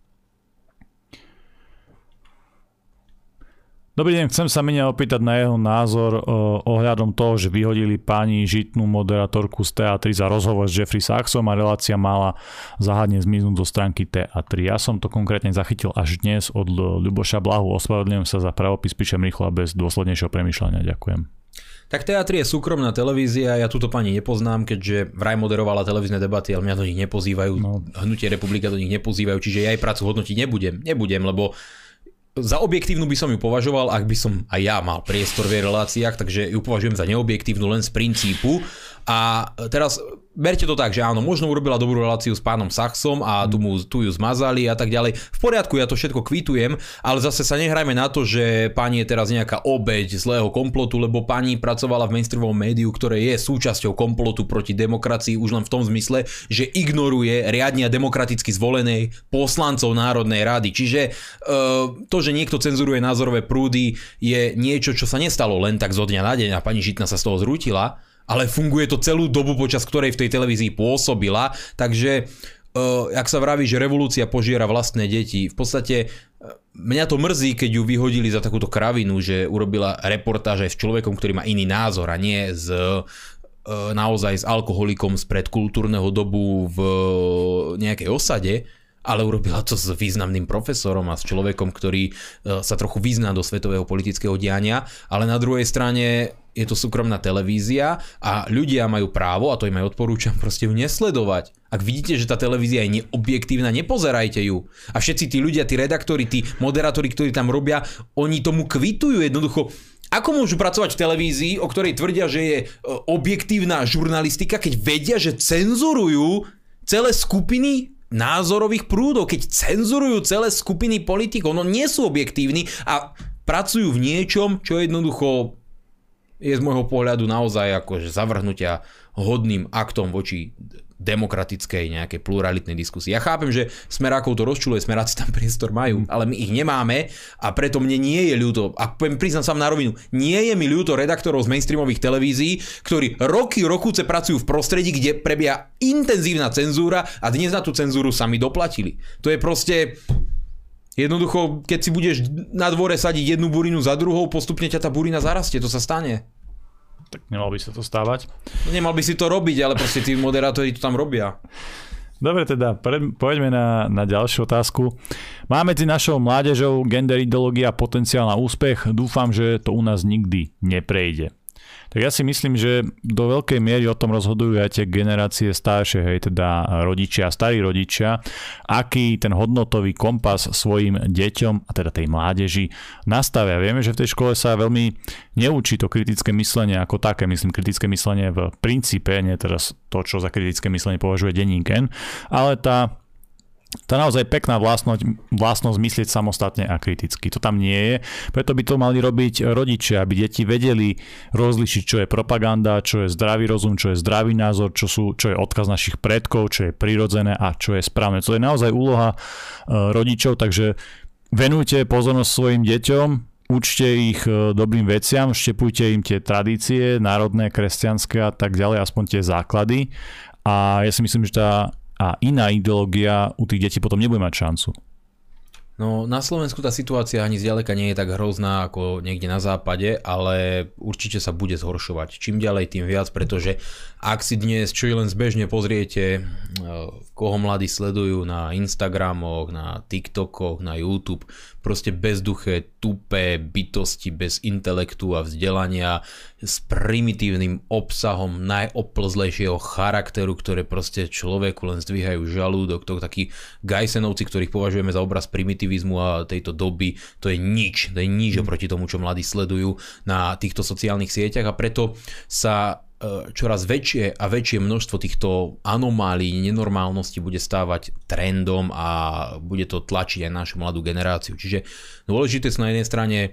Dobrý deň, chcem sa mňa opýtať na jeho názor ohľadom toho, že vyhodili pani žitnú moderátorku z TA3 za rozhovor s Jeffrey Sachsom a relácia mala záhadne zmiznúť zo stránky TA3. Ja som to konkrétne zachytil až dnes od Ľuboša Blahu. Ospravedlňujem sa za pravopis, píšem rýchlo a bez dôslednejšieho premyšľania. Ďakujem. Tak TA3 je súkromná televízia, ja túto pani nepoznám, keďže vraj moderovala televízne debaty, ale mňa do nich nepozývajú, no. Hnutie republika do nich nepozývajú, čiže ja jej prácu hodnotiť nebudem. Nebudem, lebo za objektívnu by som ju považoval, ak by som aj ja mal priestor v jej reláciách, takže ju považujem za neobjektívnu len z princípu. A teraz berte to tak, že áno, možno urobila dobrú reláciu s pánom Saxom a tu, mu, tu ju zmazali a tak ďalej. V poriadku, ja to všetko kvitujem, ale zase sa nehrajme na to, že pani je teraz nejaká obeď zlého komplotu, lebo pani pracovala v mainstreamovom médiu, ktoré je súčasťou komplotu proti demokracii už len v tom zmysle, že ignoruje riadne a demokraticky zvolenej poslancov Národnej rady. Čiže e, to, že niekto cenzuruje názorové prúdy, je niečo, čo sa nestalo len tak zo dňa na deň a pani Žitna sa z toho zrútila, ale funguje to celú dobu, počas ktorej v tej televízii pôsobila, takže uh, jak sa vraví, že revolúcia požiera vlastné deti, v podstate uh, mňa to mrzí, keď ju vyhodili za takúto kravinu, že urobila reportáž aj s človekom, ktorý má iný názor a nie z uh, naozaj s alkoholikom spred kultúrneho dobu v nejakej osade, ale urobila to s významným profesorom a s človekom, ktorý sa trochu vyzná do svetového politického diania, ale na druhej strane je to súkromná televízia a ľudia majú právo, a to im aj odporúčam, proste ju nesledovať. Ak vidíte, že tá televízia je neobjektívna, nepozerajte ju. A všetci tí ľudia, tí redaktori, tí moderátori, ktorí tam robia, oni tomu kvitujú jednoducho. Ako môžu pracovať v televízii, o ktorej tvrdia, že je e, objektívna žurnalistika, keď vedia, že cenzurujú celé skupiny názorových prúdov, keď cenzurujú celé skupiny politikov, no nie sú objektívni a pracujú v niečom, čo jednoducho je z môjho pohľadu naozaj akože zavrhnutia hodným aktom voči demokratickej nejakej pluralitnej diskusii. Ja chápem, že smerákov to rozčuluje, smeráci tam priestor majú, ale my ich nemáme a preto mne nie je ľúto, a priznám sa na rovinu, nie je mi ľúto redaktorov z mainstreamových televízií, ktorí roky, rokúce pracujú v prostredí, kde prebieha intenzívna cenzúra a dnes na tú cenzúru sami doplatili. To je proste Jednoducho, keď si budeš na dvore sadiť jednu burinu za druhou, postupne ťa tá burina zarastie, to sa stane. Tak nemal by sa to stávať. Nemal by si to robiť, ale proste tí moderátori to tam robia. Dobre teda, poďme na, na ďalšiu otázku. Má medzi našou mládežou gender ideológia potenciál na úspech? Dúfam, že to u nás nikdy neprejde. Tak ja si myslím, že do veľkej miery o tom rozhodujú aj tie generácie staršie, hej, teda rodičia, starí rodičia, aký ten hodnotový kompas svojim deťom, a teda tej mládeži, nastavia. Vieme, že v tej škole sa veľmi neučí to kritické myslenie ako také, myslím kritické myslenie v princípe, nie teraz to, čo za kritické myslenie považuje denníken, ale tá tá naozaj pekná vlastnosť, vlastnosť myslieť samostatne a kriticky. To tam nie je, preto by to mali robiť rodičia, aby deti vedeli rozlišiť, čo je propaganda, čo je zdravý rozum, čo je zdravý názor, čo, sú, čo je odkaz našich predkov, čo je prirodzené a čo je správne. To je naozaj úloha e, rodičov, takže venujte pozornosť svojim deťom, učte ich e, dobrým veciam, štepujte im tie tradície, národné, kresťanské a tak ďalej, aspoň tie základy. A ja si myslím, že tá a iná ideológia u tých detí potom nebude mať šancu. No na Slovensku tá situácia ani zďaleka nie je tak hrozná ako niekde na západe, ale určite sa bude zhoršovať. Čím ďalej, tým viac, pretože ak si dnes čo len zbežne pozriete, eh, koho mladí sledujú na Instagramoch, na TikTokoch, na YouTube, proste bezduché, tupé bytosti bez intelektu a vzdelania s primitívnym obsahom najoplzlejšieho charakteru, ktoré proste človeku len zdvíhajú žalúdok. To takí Gajsenovci, ktorých považujeme za obraz primitivizmu a tejto doby, to je nič, to je nič mm. oproti tomu, čo mladí sledujú na týchto sociálnych sieťach a preto sa E, čoraz väčšie a väčšie množstvo týchto anomálií, nenormálnosti bude stávať trendom a bude to tlačiť aj našu mladú generáciu. Čiže dôležité sú na jednej strane e,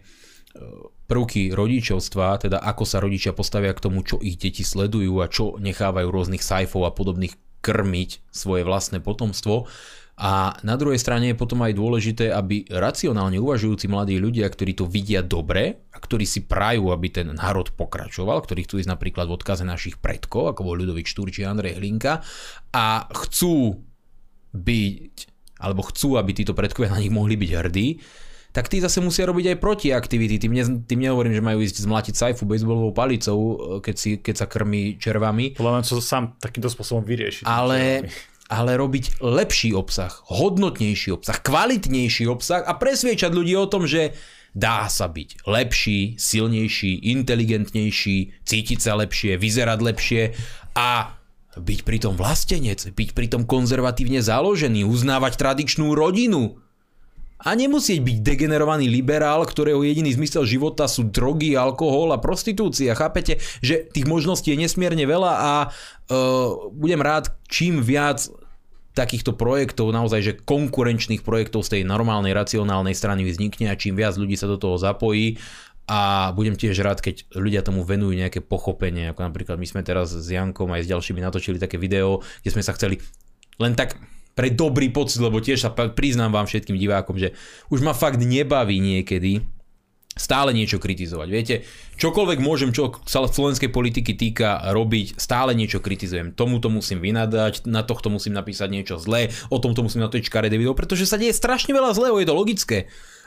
prvky rodičovstva, teda ako sa rodičia postavia k tomu, čo ich deti sledujú a čo nechávajú rôznych sajfov a podobných krmiť svoje vlastné potomstvo a na druhej strane je potom aj dôležité, aby racionálne uvažujúci mladí ľudia, ktorí to vidia dobre a ktorí si prajú, aby ten národ pokračoval, ktorí chcú ísť napríklad v odkaze našich predkov, ako bol Ľudovít Štúr či Andrej Hlinka, a chcú byť, alebo chcú, aby títo predkovia na nich mohli byť hrdí, tak tí zase musia robiť aj protiaktivity. Tým, ne, tým nehovorím, že majú ísť zmlatiť sajfu bejsbolovou palicou, keď, si, keď sa krmí červami. Podľa mňa to sám takýmto spôsobom vyriešiť. Ale, ale robiť lepší obsah, hodnotnejší obsah, kvalitnejší obsah a presviečať ľudí o tom, že dá sa byť lepší, silnejší, inteligentnejší, cítiť sa lepšie, vyzerať lepšie a byť pritom vlastenec, byť pritom konzervatívne založený, uznávať tradičnú rodinu. A nemusieť byť degenerovaný liberál, ktorého jediný zmysel života sú drogy, alkohol a prostitúcia. Chápete, že tých možností je nesmierne veľa a uh, budem rád, čím viac takýchto projektov, naozaj, že konkurenčných projektov z tej normálnej, racionálnej strany vznikne a čím viac ľudí sa do toho zapojí a budem tiež rád, keď ľudia tomu venujú nejaké pochopenie, ako napríklad my sme teraz s Jankom aj s ďalšími natočili také video, kde sme sa chceli len tak pre dobrý pocit, lebo tiež sa priznám vám všetkým divákom, že už ma fakt nebaví niekedy stále niečo kritizovať. Viete, čokoľvek môžem, čo sa slovenskej politiky týka robiť, stále niečo kritizujem. Tomuto musím vynadať, na tohto musím napísať niečo zlé, o tomto musím natočiť škaredé video, pretože sa deje strašne veľa zlého, je to logické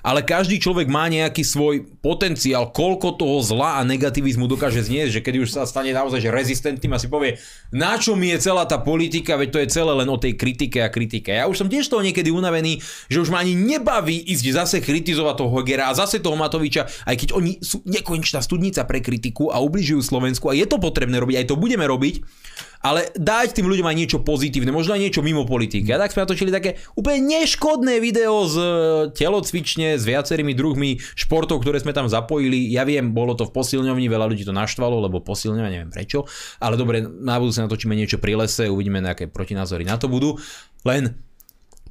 ale každý človek má nejaký svoj potenciál, koľko toho zla a negativizmu dokáže zniesť, že keď už sa stane naozaj že rezistentným a si povie, na čo mi je celá tá politika, veď to je celé len o tej kritike a kritike. Ja už som tiež toho niekedy unavený, že už ma ani nebaví ísť zase kritizovať toho Hogera a zase toho Matoviča, aj keď oni sú nekonečná studnica pre kritiku a ubližujú Slovensku a je to potrebné robiť, aj to budeme robiť, ale dať tým ľuďom aj niečo pozitívne, možno aj niečo mimo politiky. A tak sme natočili také úplne neškodné video z e, telocvične s viacerými druhmi športov, ktoré sme tam zapojili. Ja viem, bolo to v posilňovni, veľa ľudí to naštvalo, lebo posilňovňa, neviem prečo, ale dobre, na budúce natočíme niečo pri lese, uvidíme, nejaké protinázory na to budú. Len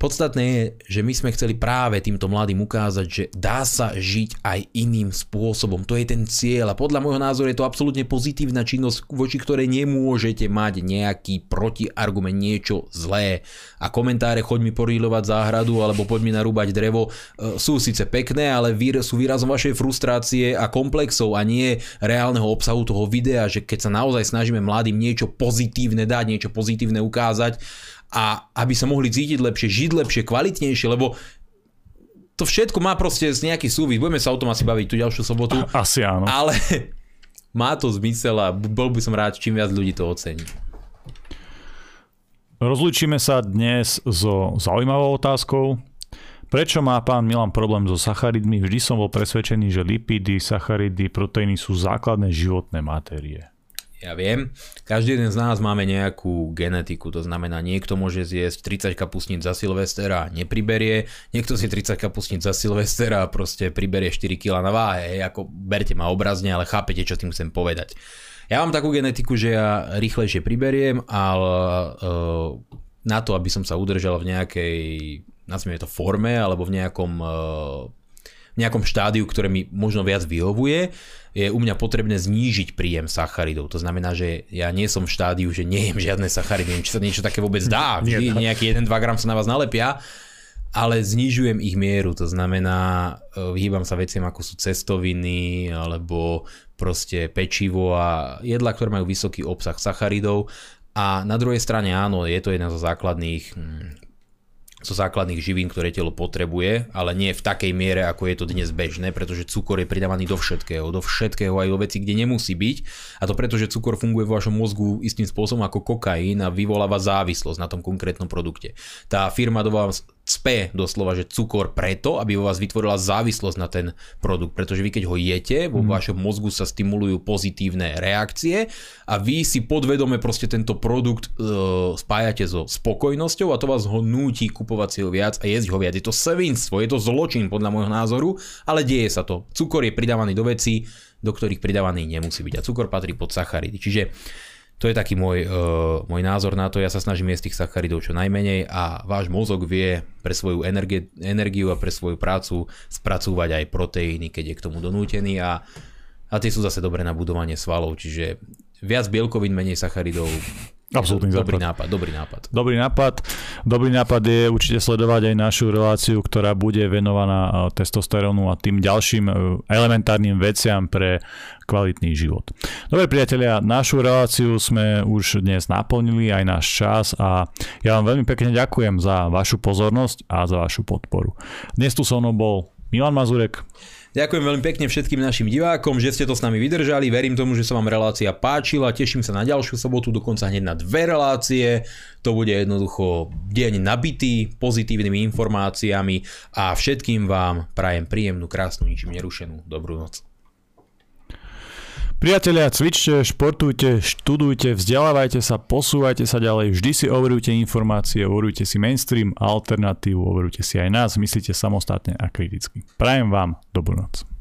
Podstatné je, že my sme chceli práve týmto mladým ukázať, že dá sa žiť aj iným spôsobom. To je ten cieľ a podľa môjho názoru je to absolútne pozitívna činnosť, voči ktorej nemôžete mať nejaký protiargument, niečo zlé. A komentáre choď mi porílovať záhradu alebo poď mi narúbať drevo e, sú síce pekné, ale sú výrazom vašej frustrácie a komplexov a nie reálneho obsahu toho videa, že keď sa naozaj snažíme mladým niečo pozitívne dať, niečo pozitívne ukázať, a aby sa mohli cítiť lepšie, žiť lepšie, kvalitnejšie, lebo to všetko má proste nejaký súvis. Budeme sa o tom asi baviť tú ďalšiu sobotu. Asi áno. Ale má to zmysel a bol by som rád, čím viac ľudí to ocení. Rozlučíme sa dnes so zaujímavou otázkou. Prečo má pán Milan problém so sacharidmi? Vždy som bol presvedčený, že lipidy, sacharidy, proteíny sú základné životné matérie. Ja viem, každý jeden z nás máme nejakú genetiku, to znamená niekto môže zjesť 30 kapusníc za Silvestera a nepriberie, niekto si 30 kapusníc za Silvestera a proste priberie 4 kg na váhe, hej, ako berte ma obrazne, ale chápete, čo tým chcem povedať. Ja mám takú genetiku, že ja rýchlejšie priberiem, ale uh, na to, aby som sa udržal v nejakej, nazvime to forme, alebo v nejakom uh, nejakom štádiu, ktoré mi možno viac vyhovuje, je u mňa potrebné znížiť príjem sacharidov. To znamená, že ja nie som v štádiu, že nejem žiadne sacharidy, neviem, či sa niečo také vôbec dá. Vždy nejaký 1-2 gram sa na vás nalepia ale znižujem ich mieru, to znamená, e, vyhýbam sa veciam ako sú cestoviny alebo proste pečivo a jedla, ktoré majú vysoký obsah sacharidov a na druhej strane áno, je to jedna zo základných hm, zo základných živín, ktoré telo potrebuje, ale nie v takej miere, ako je to dnes bežné, pretože cukor je pridávaný do všetkého, do všetkého aj do veci, kde nemusí byť. A to preto, že cukor funguje vo vašom mozgu istým spôsobom ako kokain a vyvoláva závislosť na tom konkrétnom produkte. Tá firma do vás cpe doslova, že cukor preto, aby vo vás vytvorila závislosť na ten produkt, pretože vy keď ho jete, vo mm. vašom mozgu sa stimulujú pozitívne reakcie a vy si podvedome proste tento produkt e, spájate so spokojnosťou a to vás ho núti kupovať si ho viac a jesť ho viac. Je to svinstvo, je to zločin podľa môjho názoru, ale deje sa to. Cukor je pridávaný do vecí, do ktorých pridávaný nemusí byť a cukor patrí pod sacharidy. Čiže to je taký môj, uh, môj názor na to. Ja sa snažím jesť tých sacharidov čo najmenej a váš mozog vie pre svoju energie, energiu a pre svoju prácu spracúvať aj proteíny, keď je k tomu donútený a, a tie sú zase dobré na budovanie svalov, čiže viac bielkovín, menej sacharidov Absolutný dobrý základ. nápad, dobrý nápad. Dobrý nápad. Dobrý nápad je určite sledovať aj našu reláciu, ktorá bude venovaná e, testosterónu a tým ďalším e, elementárnym veciam pre kvalitný život. Dobre priatelia, našu reláciu sme už dnes naplnili, aj náš čas a ja vám veľmi pekne ďakujem za vašu pozornosť a za vašu podporu. Dnes tu so mnou bol Milan Mazurek. Ďakujem veľmi pekne všetkým našim divákom, že ste to s nami vydržali. Verím tomu, že sa vám relácia páčila. Teším sa na ďalšiu sobotu, dokonca hneď na dve relácie. To bude jednoducho deň nabitý pozitívnymi informáciami a všetkým vám prajem príjemnú, krásnu, ničím nerušenú dobrú noc. Priatelia, cvičte, športujte, študujte, vzdelávajte sa, posúvajte sa ďalej, vždy si overujte informácie, overujte si mainstream, alternatívu, overujte si aj nás, myslíte samostatne a kriticky. Prajem vám dobrú noc.